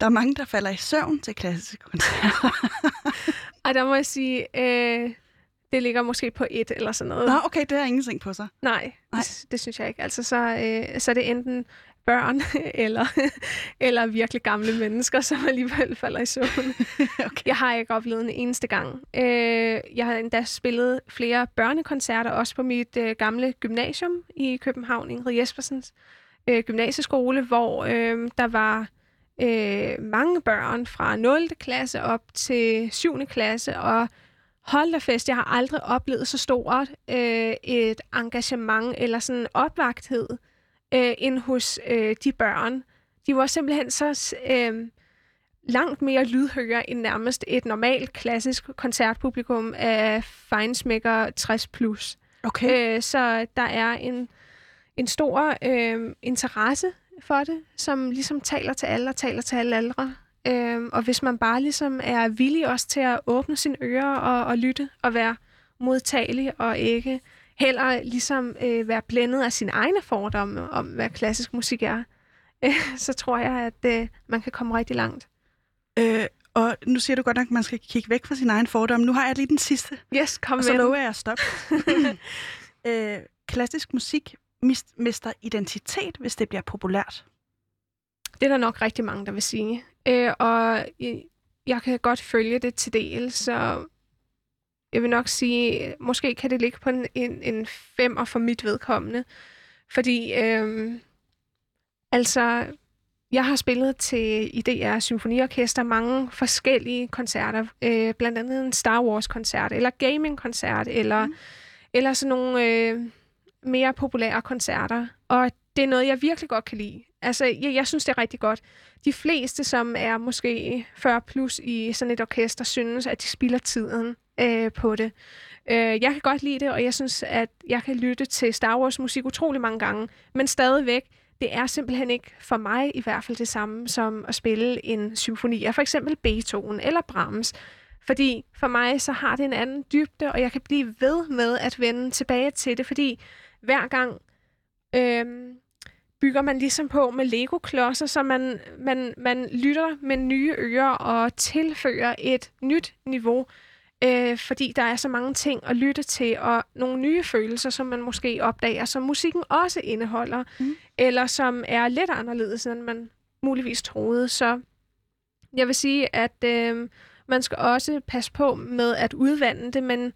der er mange, der falder i søvn til klassiske koncerter. og der må jeg sige, øh, det ligger måske på et eller sådan noget. Nå, okay, det har ingenting på sig. Nej, Nej. Det, det synes jeg ikke. Altså, så, øh, så er det enten børn eller, eller virkelig gamle mennesker, som alligevel falder i søvn. okay. Jeg har ikke oplevet en eneste gang. Øh, jeg har endda spillet flere børnekoncerter, også på mit øh, gamle gymnasium i København, Ingrid Jespersens øh, gymnasieskole, hvor øh, der var øh, mange børn fra 0. klasse op til 7. klasse, og hold da fest, jeg har aldrig oplevet så stort øh, et engagement eller sådan en opvagthed øh, end hos øh, de børn. De var simpelthen så øh, langt mere lydhøre end nærmest et normalt klassisk koncertpublikum af Feinsmaker 60+. Plus. Okay. Øh, så der er en, en stor øh, interesse for det, som ligesom taler til alle og taler til alle aldre. Øh, og hvis man bare ligesom er villig også til at åbne sine ører og, og lytte og være modtagelig og ikke heller ligesom øh, være blændet af sine egne fordomme om, hvad klassisk musik er, øh, så tror jeg, at øh, man kan komme rigtig langt. Øh, og nu siger du godt nok, at man skal kigge væk fra sin egen fordomme. Nu har jeg lige den sidste. Yes, kom og så lover jeg at stoppe. øh, klassisk musik mister identitet, hvis det bliver populært. Det er der nok rigtig mange, der vil sige. Øh, og jeg kan godt følge det til del, så jeg vil nok sige, måske kan det ligge på en, en, en femmer for mit vedkommende. Fordi, øhm, altså, jeg har spillet til IDR Symfoniorkester mange forskellige koncerter. Øh, blandt andet en Star Wars-koncert, eller gaming-koncert, eller, mm. eller sådan nogle øh, mere populære koncerter. Og det er noget, jeg virkelig godt kan lide. Altså, jeg, jeg synes, det er rigtig godt. De fleste, som er måske 40 plus i sådan et orkester, synes, at de spilder tiden øh, på det. Øh, jeg kan godt lide det, og jeg synes, at jeg kan lytte til Star Wars musik utrolig mange gange, men stadigvæk, det er simpelthen ikke for mig i hvert fald det samme som at spille en symfoni af for eksempel Beethoven eller Brahms. Fordi for mig så har det en anden dybde, og jeg kan blive ved med at vende tilbage til det, fordi hver gang øh, bygger man ligesom på med Lego-klodser, så man, man, man lytter med nye ører og tilfører et nyt niveau øh, fordi der er så mange ting at lytte til, og nogle nye følelser, som man måske opdager, som musikken også indeholder, mm. eller som er lidt anderledes, end man muligvis troede. Så jeg vil sige, at øh, man skal også passe på med at udvande det, men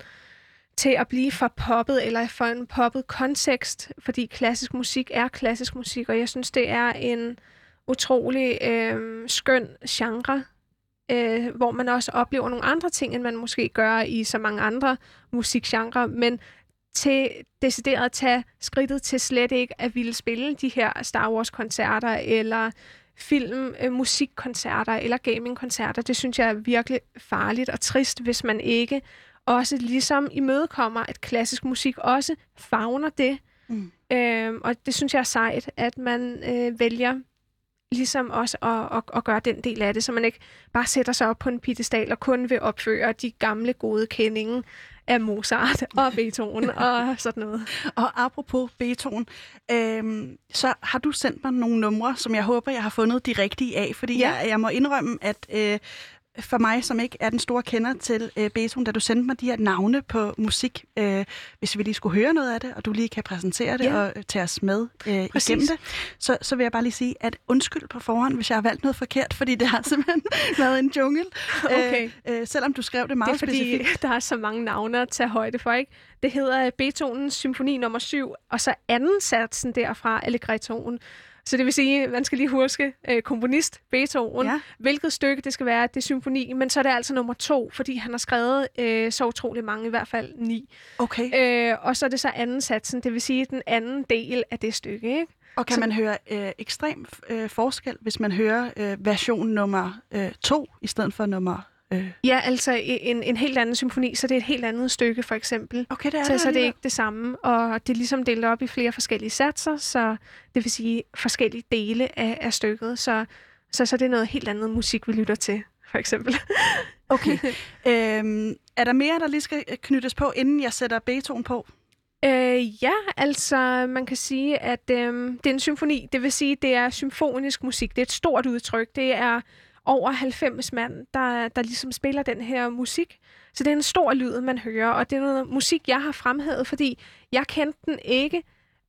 til at blive for poppet eller for en poppet kontekst, fordi klassisk musik er klassisk musik, og jeg synes, det er en utrolig øh, skøn genre, øh, hvor man også oplever nogle andre ting, end man måske gør i så mange andre musikgenre, men til decideret at tage skridtet til slet ikke at ville spille de her Star Wars-koncerter, eller film, øh, musikkoncerter eller gamingkoncerter. Det synes jeg er virkelig farligt og trist, hvis man ikke også ligesom imødekommer, at klassisk musik også fagner det. Mm. Øhm, og det synes jeg er sejt, at man øh, vælger ligesom også at, at, at gøre den del af det, så man ikke bare sætter sig op på en piedestal og kun vil opføre de gamle gode kendinge af Mozart og Beethoven og sådan noget. Og apropos Beethoven, øhm, så har du sendt mig nogle numre, som jeg håber, jeg har fundet de rigtige af, fordi ja. jeg, jeg må indrømme, at øh, for mig, som ikke er den store kender til øh, Beethoven, da du sendte mig de her navne på musik, øh, hvis vi lige skulle høre noget af det, og du lige kan præsentere det ja. og tage os med øh, igennem det, så, så vil jeg bare lige sige, at undskyld på forhånd, hvis jeg har valgt noget forkert, fordi det har simpelthen været en jungle. Okay. Øh, øh, selvom du skrev det meget det er, fordi, specifikt. der er så mange navne at tage højde for, ikke? Det hedder Beethovens symfoni nummer 7, og så anden satsen derfra, Allegrettoen. Så det vil sige, man skal lige huske øh, komponist Beethoven, Ja. hvilket stykke det skal være, det er symfoni, men så er det altså nummer to, fordi han har skrevet øh, så utrolig mange, i hvert fald ni. Okay. Øh, og så er det så anden satsen, det vil sige den anden del af det stykke, ikke? Og kan så- man høre øh, ekstrem øh, forskel, hvis man hører øh, version nummer øh, to i stedet for nummer... Øh... Ja, altså en, en helt anden symfoni, så det er et helt andet stykke, for eksempel. Okay, det er Så, det så det er ikke det samme, og det er ligesom delt op i flere forskellige satser, så det vil sige forskellige dele af, af stykket, så, så, så det er noget helt andet musik, vi lytter til, for eksempel. Okay. øhm, er der mere, der lige skal knyttes på, inden jeg sætter Beethoven på? Øh, ja, altså man kan sige, at øh, det er en symfoni. Det vil sige, det er symfonisk musik. Det er et stort udtryk. Det er over 90 mand, der, der ligesom spiller den her musik. Så det er en stor lyd, man hører, og det er noget musik, jeg har fremhævet, fordi jeg kendte den ikke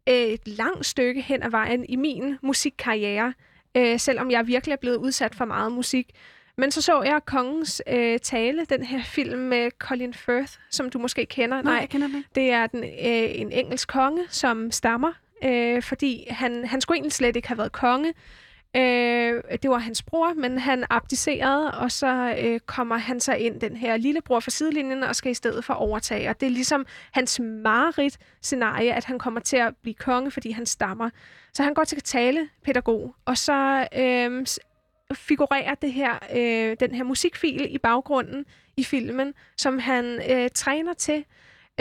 øh, et langt stykke hen ad vejen i min musikkarriere, øh, selvom jeg virkelig er blevet udsat for meget musik. Men så så jeg Kongens øh, tale, den her film med Colin Firth, som du måske kender. Nej, jeg kender den ikke. Det er den, øh, en engelsk konge, som stammer, øh, fordi han, han skulle egentlig slet ikke have været konge. Øh, det var hans bror, men han abdicerede, og så øh, kommer han så ind, den her lillebror fra sidelinjen, og skal i stedet for overtage. Og det er ligesom hans mareridt scenarie, at han kommer til at blive konge, fordi han stammer. Så han går til talepædagog, og så øh, figurerer det her, øh, den her musikfil i baggrunden i filmen, som han øh, træner til,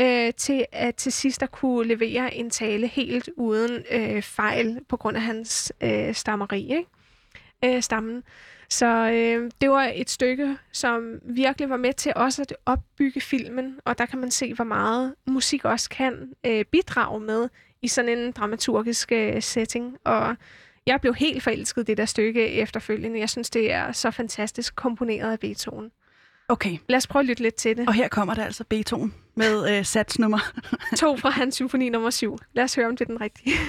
øh, til at til sidst at kunne levere en tale helt uden øh, fejl på grund af hans øh, stammeri, ikke? Øh, stammen. Så øh, det var et stykke, som virkelig var med til også at opbygge filmen, og der kan man se, hvor meget musik også kan øh, bidrage med i sådan en dramaturgisk øh, setting. Og jeg blev helt forelsket i det der stykke efterfølgende. Jeg synes, det er så fantastisk komponeret af Beethoven. Okay, Lad os prøve at lytte lidt til det. og her kommer der altså Beethoven med øh, satsnummer. To fra hans symfoni nummer 7. Lad os høre, om det er den rigtige.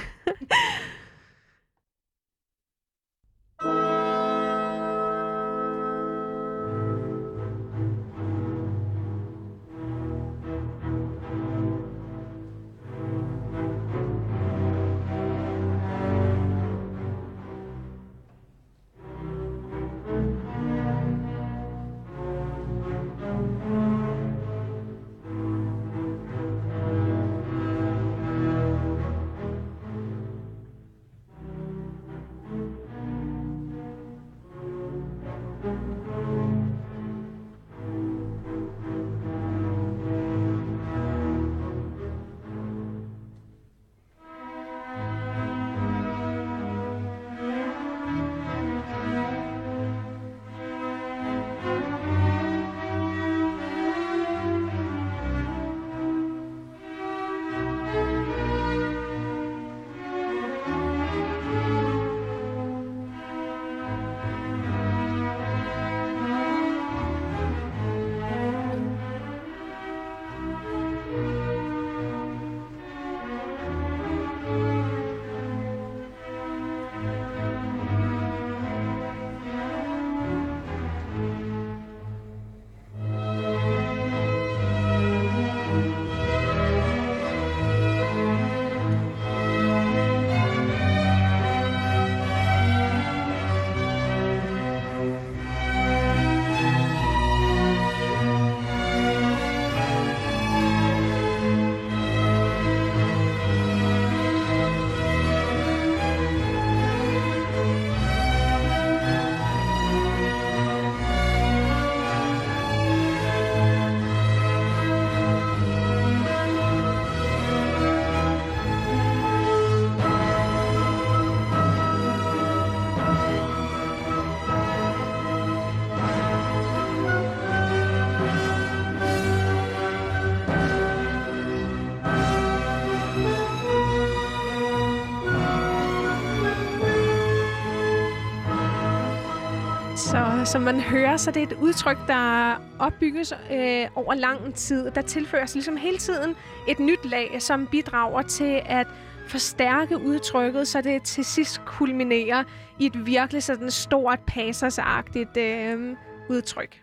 Så som man hører, så det er et udtryk, der opbygges øh, over lang tid. Der tilføres ligesom hele tiden et nyt lag, som bidrager til at forstærke udtrykket, så det til sidst kulminerer i et virkelig sådan stort, passersagtigt øh, udtryk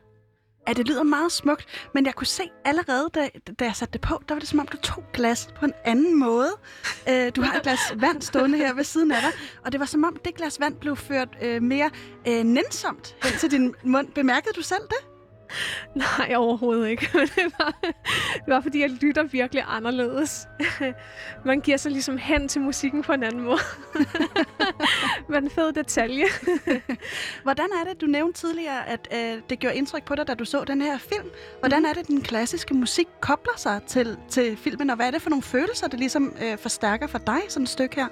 at det lyder meget smukt, men jeg kunne se allerede, da, da jeg satte det på, der var det som om, du tog glas på en anden måde. Øh, du har et glas vand stående her ved siden af dig, og det var som om, det glas vand blev ført øh, mere øh, nænsomt hen til din mund. Bemærkede du selv det? Nej, overhovedet ikke. det, var, det var, fordi jeg lytter virkelig anderledes. Man giver sig ligesom hen til musikken på en anden måde. Men en fed detalje. Hvordan er det, du nævnte tidligere, at øh, det gjorde indtryk på dig, da du så den her film? Hvordan er det, den klassiske musik kobler sig til, til filmen, og hvad er det for nogle følelser, det ligesom øh, forstærker for dig, sådan et stykke her?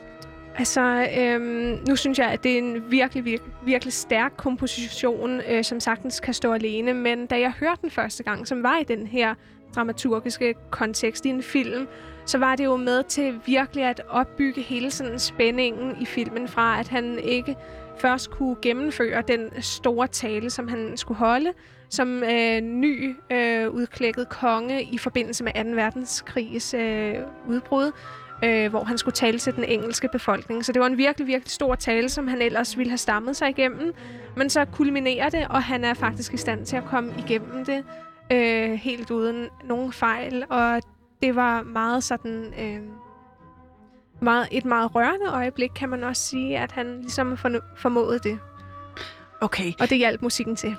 Altså, øhm, nu synes jeg, at det er en virkelig, virkelig, virkelig stærk komposition, øh, som sagtens kan stå alene. Men da jeg hørte den første gang, som var i den her dramaturgiske kontekst i en film, så var det jo med til virkelig at opbygge hele sådan spændingen i filmen fra, at han ikke først kunne gennemføre den store tale, som han skulle holde, som øh, ny øh, udklækket konge i forbindelse med 2. verdenskrigs øh, udbrud, øh, hvor han skulle tale til den engelske befolkning. Så det var en virkelig, virkelig stor tale, som han ellers ville have stammet sig igennem. Men så kulminerer det, og han er faktisk i stand til at komme igennem det øh, helt uden nogen fejl. Og det var meget sådan... Øh, meget, et meget rørende øjeblik, kan man også sige, at han ligesom formåede det. Okay. Og det hjalp musikken til.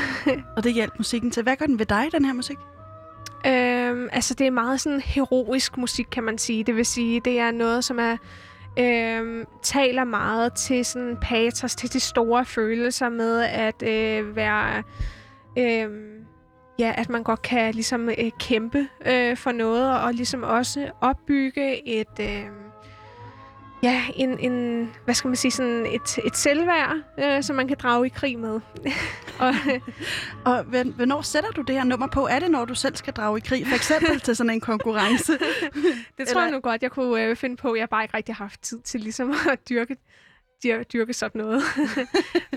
og det hjalp musikken til. Hvad gør den ved dig, den her musik? Øhm, altså, det er meget sådan heroisk musik, kan man sige. Det vil sige, det er noget, som er øhm, taler meget til sådan patos, til de store følelser med at øh, være... Øh, ja, at man godt kan ligesom øh, kæmpe øh, for noget, og ligesom også opbygge et... Øh, ja, en, en, hvad skal man sige, sådan et, et selvværd, øh, som man kan drage i krig med. og, og hvornår sætter du det her nummer på? Er det, når du selv skal drage i krig, for eksempel til sådan en konkurrence? det tror Eller? jeg nu godt, jeg kunne øh, finde på. Jeg har bare ikke rigtig haft tid til ligesom at dyrke, dyrke, dyrke sådan noget.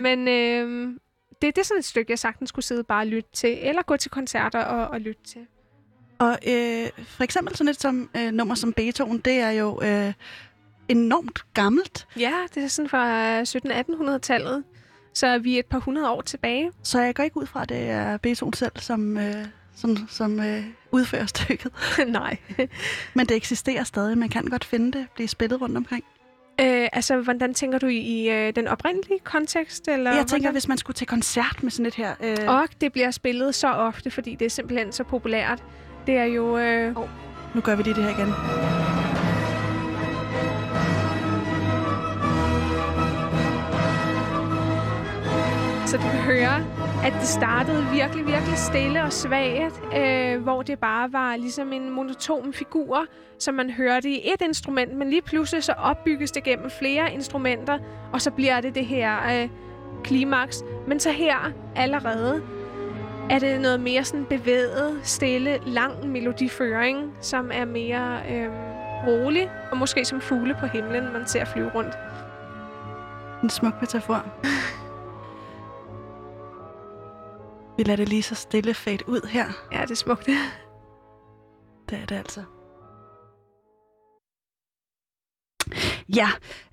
Men øh, det, det er sådan et stykke, jeg sagtens skulle sidde bare og lytte til, eller gå til koncerter og, og lytte til. Og øh, for eksempel sådan et som, øh, nummer som Beethoven, det er jo... Øh, enormt gammelt. Ja, det er sådan fra 1700-1800-tallet. Så er vi et par hundrede år tilbage. Så jeg går ikke ud fra, at det er Beethoven selv, som, øh, som, som øh, udfører stykket. Nej. Men det eksisterer stadig. Man kan godt finde det, blive spillet rundt omkring. Øh, altså, hvordan tænker du i, i øh, den oprindelige kontekst? Eller jeg tænker, hvordan? hvis man skulle til koncert med sådan et her... Øh... Og det bliver spillet så ofte, fordi det er simpelthen så populært. Det er jo... Øh... Oh. Nu gør vi lige det her igen. Så du kan høre, at det startede virkelig, virkelig stille og svagt, øh, hvor det bare var ligesom en monoton figur, som man hørte i et instrument, men lige pludselig så opbygges det gennem flere instrumenter, og så bliver det det her øh, klimaks. Men så her allerede er det noget mere sådan bevæget, stille, lang melodiføring, som er mere øh, rolig, og måske som fugle på himlen, man ser flyve rundt. En smuk metafor. Vi lader det lige så stille fade ud her. Ja, det er smukt. Det er det altså. Ja,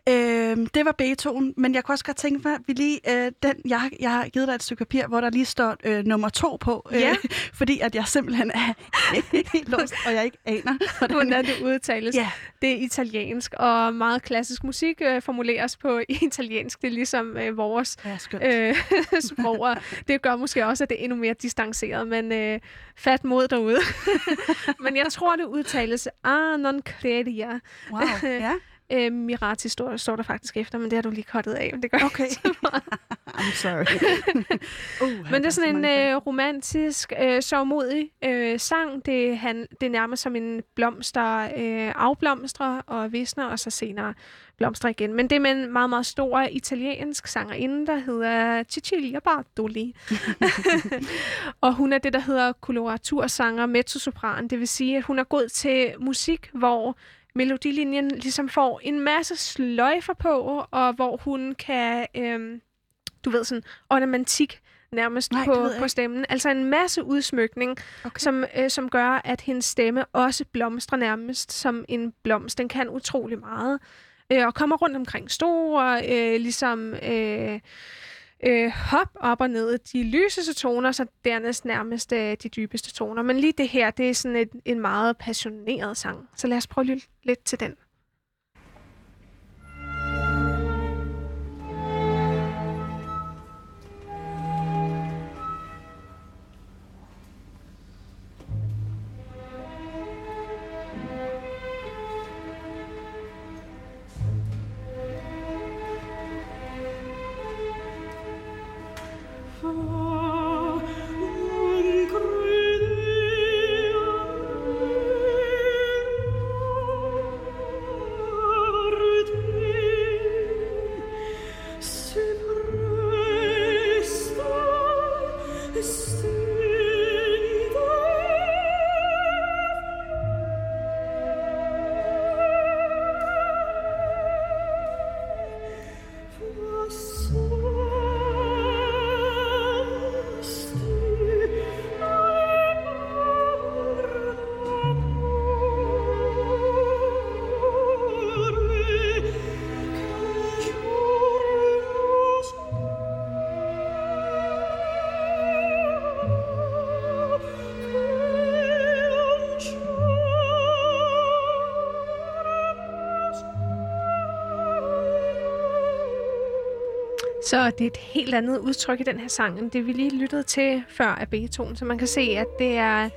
øh, det var Beethoven, men jeg kunne også godt tænke mig, at vi lige, øh, den, jeg, jeg har givet dig et stykke papir, hvor der lige står øh, nummer to på, øh, ja. fordi at jeg simpelthen er helt lost, og jeg ikke aner, hvordan, hvordan det udtales. Ja. Det er italiensk, og meget klassisk musik øh, formuleres på italiensk. Det er ligesom øh, vores ja, øh, sprog, og det gør måske også, at det er endnu mere distanceret, men øh, fat mod derude. men jeg tror, det udtales ah non credia. Wow, ja. Øh, Mirati står, står der faktisk efter, men det har du lige kottet af. Men det gør okay. I'm sorry. uh, men det er sådan en øh, romantisk, øh, sovmodig øh, sang. Det, han, det er nærmest som en blomster øh, afblomstrer og visner, og så senere blomstrer igen. Men det er med en meget, meget stor italiensk sangerinde, der hedder Cecilia Bartoli. og hun er det, der hedder koloratursanger mezzosopran. Det vil sige, at hun er god til musik, hvor melodilinjen ligesom får en masse sløjfer på, og hvor hun kan, øhm, du ved, sådan ornamentik nærmest Nej, på, på stemmen. Altså en masse udsmykning, okay. som, øh, som gør, at hendes stemme også blomstrer nærmest som en blomst. Den kan utrolig meget. Øh, og kommer rundt omkring store, øh, ligesom... Øh, øh, hop op og ned de lyseste toner, så dernæst nærmest øh, de dybeste toner. Men lige det her, det er sådan et, en meget passioneret sang. Så lad os prøve at lytte lidt til den. Så det er et helt andet udtryk i den her sang, end det vi lige lyttede til før af Beethoven. Så man kan se, at det er,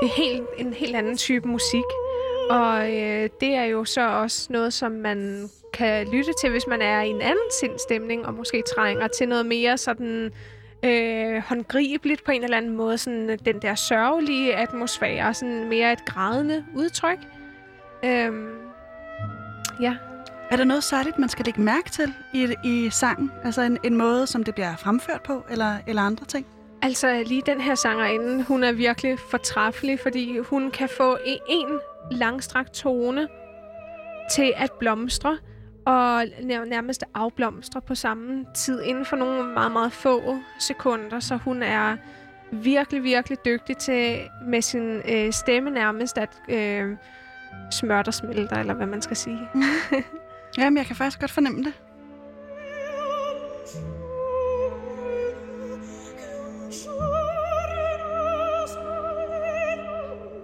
det er helt, en helt anden type musik. Og øh, det er jo så også noget, som man kan lytte til, hvis man er i en anden sindstemning, og måske trænger til noget mere sådan øh, håndgribeligt på en eller anden måde. Sådan øh, den der sørgelige atmosfære, sådan mere et grædende udtryk. Øhm, ja. Er der noget særligt, man skal lægge mærke til i, i sangen? Altså en, en måde, som det bliver fremført på, eller, eller andre ting? Altså lige den her sangerinde, hun er virkelig fortræffelig, fordi hun kan få en langstrakt tone til at blomstre, og nærmest afblomstre på samme tid inden for nogle meget, meget få sekunder. Så hun er virkelig, virkelig dygtig til med sin øh, stemme nærmest at øh, smørte og smelter, eller hvad man skal sige. Jamen, jeg kan faktisk godt fornemme det.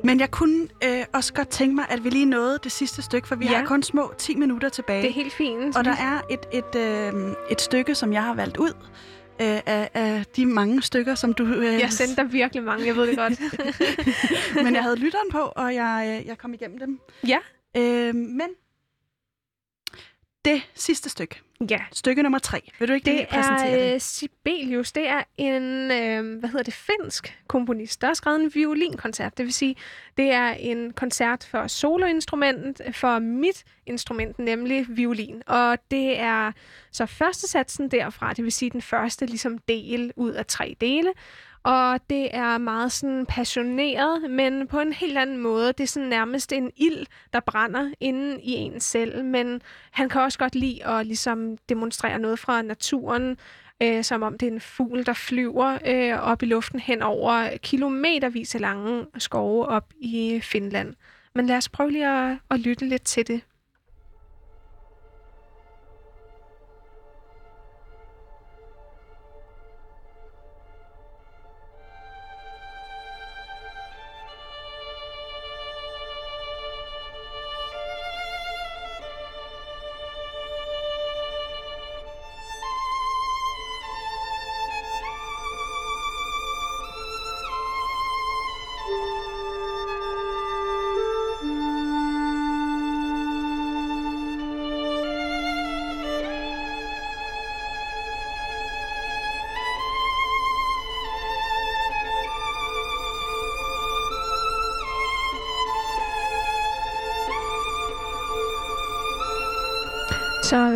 Men jeg kunne øh, også godt tænke mig, at vi lige nåede det sidste stykke, for vi ja. har kun små 10 minutter tilbage. Det er helt fint. Og der er et, et, øh, et stykke, som jeg har valgt ud øh, af, af de mange stykker, som du... Øh, jeg sendte dig virkelig mange, jeg ved det godt. Men jeg havde lytteren på, og jeg, øh, jeg kom igennem dem. Ja. Øh, men det sidste stykke. Ja. Stykke nummer tre. Vil du ikke det præsentere er, det? Øh, Sibelius. Det er en, øh, hvad hedder det, finsk komponist, der har skrevet en violinkoncert. Det vil sige, det er en koncert for soloinstrumentet, for mit instrument, nemlig violin. Og det er så første satsen derfra, det vil sige den første ligesom del ud af tre dele. Og det er meget sådan passioneret, men på en helt anden måde. Det er sådan nærmest en ild, der brænder inden i en selv. Men han kan også godt lide at ligesom demonstrere noget fra naturen, øh, som om det er en fugl, der flyver øh, op i luften hen over kilometervis af lange skove op i Finland. Men lad os prøve lige at, at lytte lidt til det.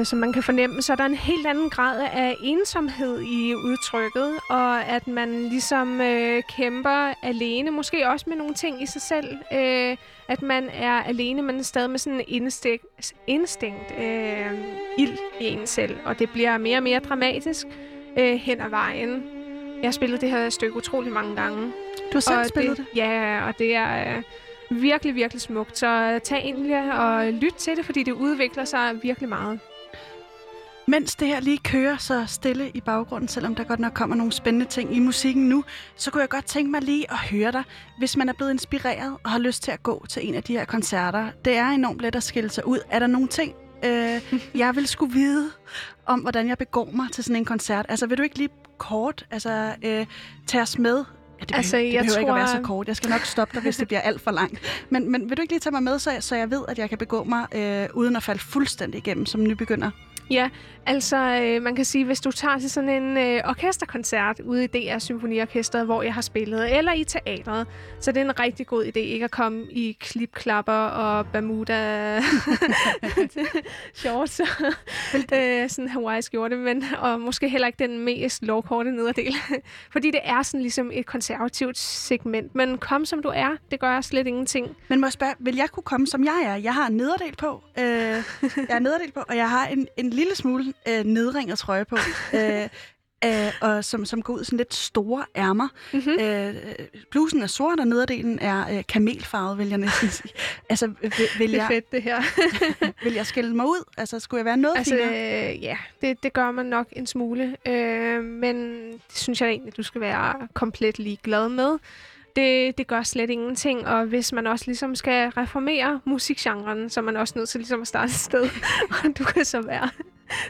Så som man kan fornemme, så er der en helt anden grad af ensomhed i udtrykket, og at man ligesom øh, kæmper alene, måske også med nogle ting i sig selv. Øh, at man er alene, men stadig med sådan en instinkt, instinkt øh, ild i en selv, og det bliver mere og mere dramatisk øh, hen ad vejen. Jeg har spillet det her stykke utrolig mange gange. Du har selv spillet det, det? Ja, og det er... Øh, virkelig, virkelig smukt. Så tag endelig og lyt til det, fordi det udvikler sig virkelig meget. Mens det her lige kører så stille i baggrunden, selvom der godt nok kommer nogle spændende ting i musikken nu, så kunne jeg godt tænke mig lige at høre dig, hvis man er blevet inspireret og har lyst til at gå til en af de her koncerter. Det er enormt let at skille sig ud. Er der nogle ting, øh, jeg vil skulle vide om, hvordan jeg begår mig til sådan en koncert? Altså, vil du ikke lige kort altså, øh, tage os med Ja, det, Altså, altså, det jeg behøver ikke at være tror- så kort. Jeg skal nok stoppe dig, hvis det bliver alt for langt. Men, men vil du ikke lige tage mig med, så jeg, så jeg ved, at jeg kan begå mig, øh, uden at falde fuldstændig igennem som nybegynder? Ja, altså øh, man kan sige, hvis du tager til sådan en øh, orkesterkoncert ude i DR Symfoniorkestret, hvor jeg har spillet, eller i teatret, så det er en rigtig god idé ikke at komme i klipklapper og Bermuda shorts og øh, sådan Hawaii skjorte, men og måske heller ikke den mest lovkorte nederdel. Fordi det er sådan ligesom et konservativt segment. Men kom som du er, det gør slet ingenting. Men må jeg spørge, vil jeg kunne komme, som jeg er? Jeg har en nederdel på, øh, jeg er nederdel på, og jeg har en, en lille smule øh, nedringet trøje på. Øh, Øh, og som, som går ud i sådan lidt store ærmer. Mhm. Øh, blusen er sort, og nederdelen er øh, kamelfarvet, vil jeg næsten sige. Altså, vil, vil, Det er jeg, fedt, det her. vil jeg skille mig ud? Altså, skulle jeg være noget Altså, finere? øh, ja, det, det gør man nok en smule. Øh, men det synes jeg egentlig, du skal være komplet ligeglad med. Det, det gør slet ingenting, og hvis man også ligesom skal reformere musikgenren, så er man også nødt til ligesom at starte et sted, og du kan så være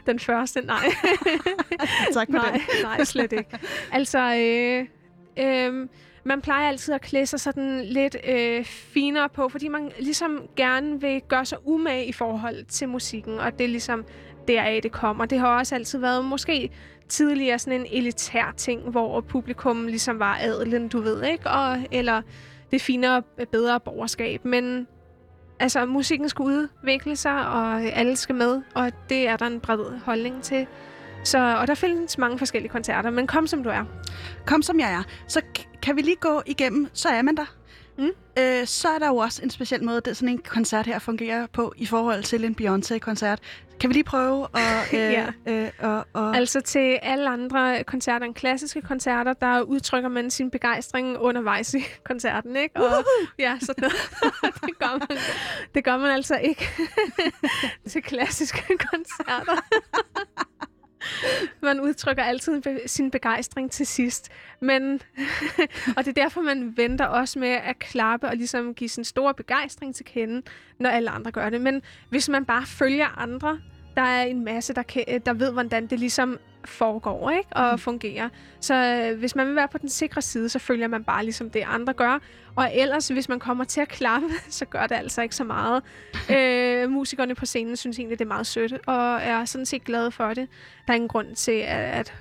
den første. Nej, tak for nej, det. nej, slet ikke. Altså, øh, øh, man plejer altid at klæde sig sådan lidt øh, finere på, fordi man ligesom gerne vil gøre sig umage i forhold til musikken, og det er ligesom deraf, det kommer. Det har også altid været måske tidligere sådan en elitær ting, hvor publikum ligesom var adelen, du ved, ikke? Og, eller det finere, bedre borgerskab. Men altså, musikken skal udvikle sig, og alle skal med, og det er der en bred holdning til. Så, og der findes mange forskellige koncerter, men kom som du er. Kom som jeg er. Så kan vi lige gå igennem, så er man der. Øh, så er der jo også en speciel måde, det sådan en koncert her fungerer på i forhold til en Beyoncé-koncert. Kan vi lige prøve at... Øh, Ja. øh, og, og, Altså til alle andre koncerter end klassiske koncerter, der udtrykker man sin begejstring undervejs i koncerten, ikke? Og ja, sådan noget. det, gør man, det gør man altså ikke til klassiske koncerter. Man udtrykker altid sin begejstring til sidst. Men, og det er derfor, man venter også med at klappe og ligesom give sin store begejstring til kende, når alle andre gør det. Men hvis man bare følger andre, der er en masse, der, kan, der ved, hvordan det ligesom foregår ikke? og mm. fungerer. Så øh, hvis man vil være på den sikre side, så følger man bare ligesom det, andre gør. Og ellers, hvis man kommer til at klappe, så gør det altså ikke så meget. øh, musikerne på scenen synes egentlig, det er meget sødt, og er sådan set glade for det. Der er ingen grund til at, at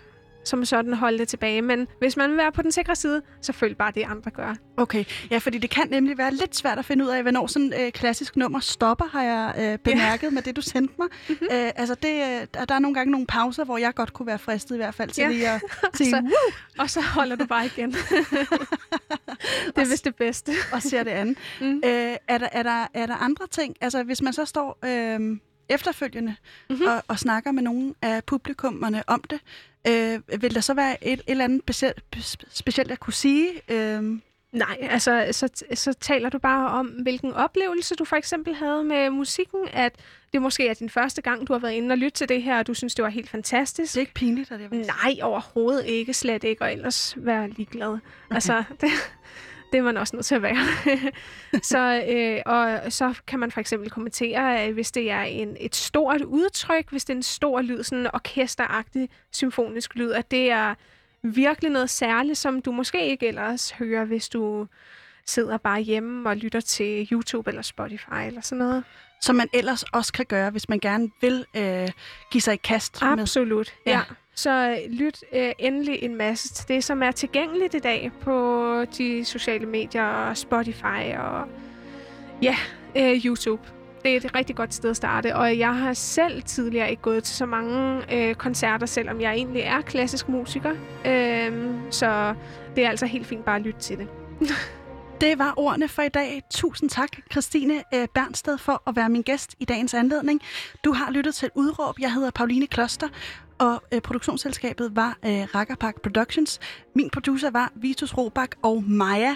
som sådan holde det tilbage. Men hvis man vil være på den sikre side, så følg bare det, andre gør. Okay, ja, fordi det kan nemlig være lidt svært at finde ud af, hvornår sådan et øh, klassisk nummer stopper, har jeg øh, bemærket med det, du sendte mig. Mm-hmm. Øh, altså, det, øh, der, er nogle gange nogle pauser, hvor jeg godt kunne være fristet i hvert fald til Ja. lige at sige, Så- Woo! Og så holder du bare igen. det er vist det bedste. og ser det andet. Mm. øh, er, der, er, der, er der andre ting? Altså, hvis man så står øh, efterfølgende Mhm. mm-hmm. og, og snakker med nogle af publikummerne om det, øh, vil der så være et, et eller andet specielt, specielt jeg kunne sige? Øh, Nej, altså så, så taler du bare om, hvilken oplevelse du for eksempel havde med musikken, at det måske er din første gang, du har været inde og lytte til det her, og du synes, det var helt fantastisk. det er ikke pinligt, at jeg vil Nej, overhovedet ikke, slet ikke, og ellers være ligeglad. Altså, det, det er man også nødt til at være. så, øh, og så kan man for eksempel kommentere, hvis det er en, et stort udtryk, hvis det er en stor lyd, sådan en orkesteragtig symfonisk lyd, at det er virkelig noget særligt, som du måske ikke ellers hører, hvis du sidder bare hjemme og lytter til YouTube eller Spotify eller sådan noget. Som man ellers også kan gøre, hvis man gerne vil øh, give sig i kast med. Absolut, ja. Ja. ja. Så øh, lyt øh, endelig en masse til det, som er tilgængeligt i dag på de sociale medier og Spotify og ja, øh, YouTube. Det er et rigtig godt sted at starte, og jeg har selv tidligere ikke gået til så mange øh, koncerter, selvom jeg egentlig er klassisk musiker. Øh, så det er altså helt fint bare at lytte til det. Det var ordene for i dag. Tusind tak, Christine øh, Bernsted, for at være min gæst i dagens anledning. Du har lyttet til Udråb. Jeg hedder Pauline Kloster, og øh, produktionsselskabet var øh, Rakkerpark Productions. Min producer var Vitus Robak og Maja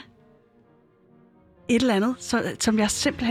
et eller andet, så, øh, som jeg simpelthen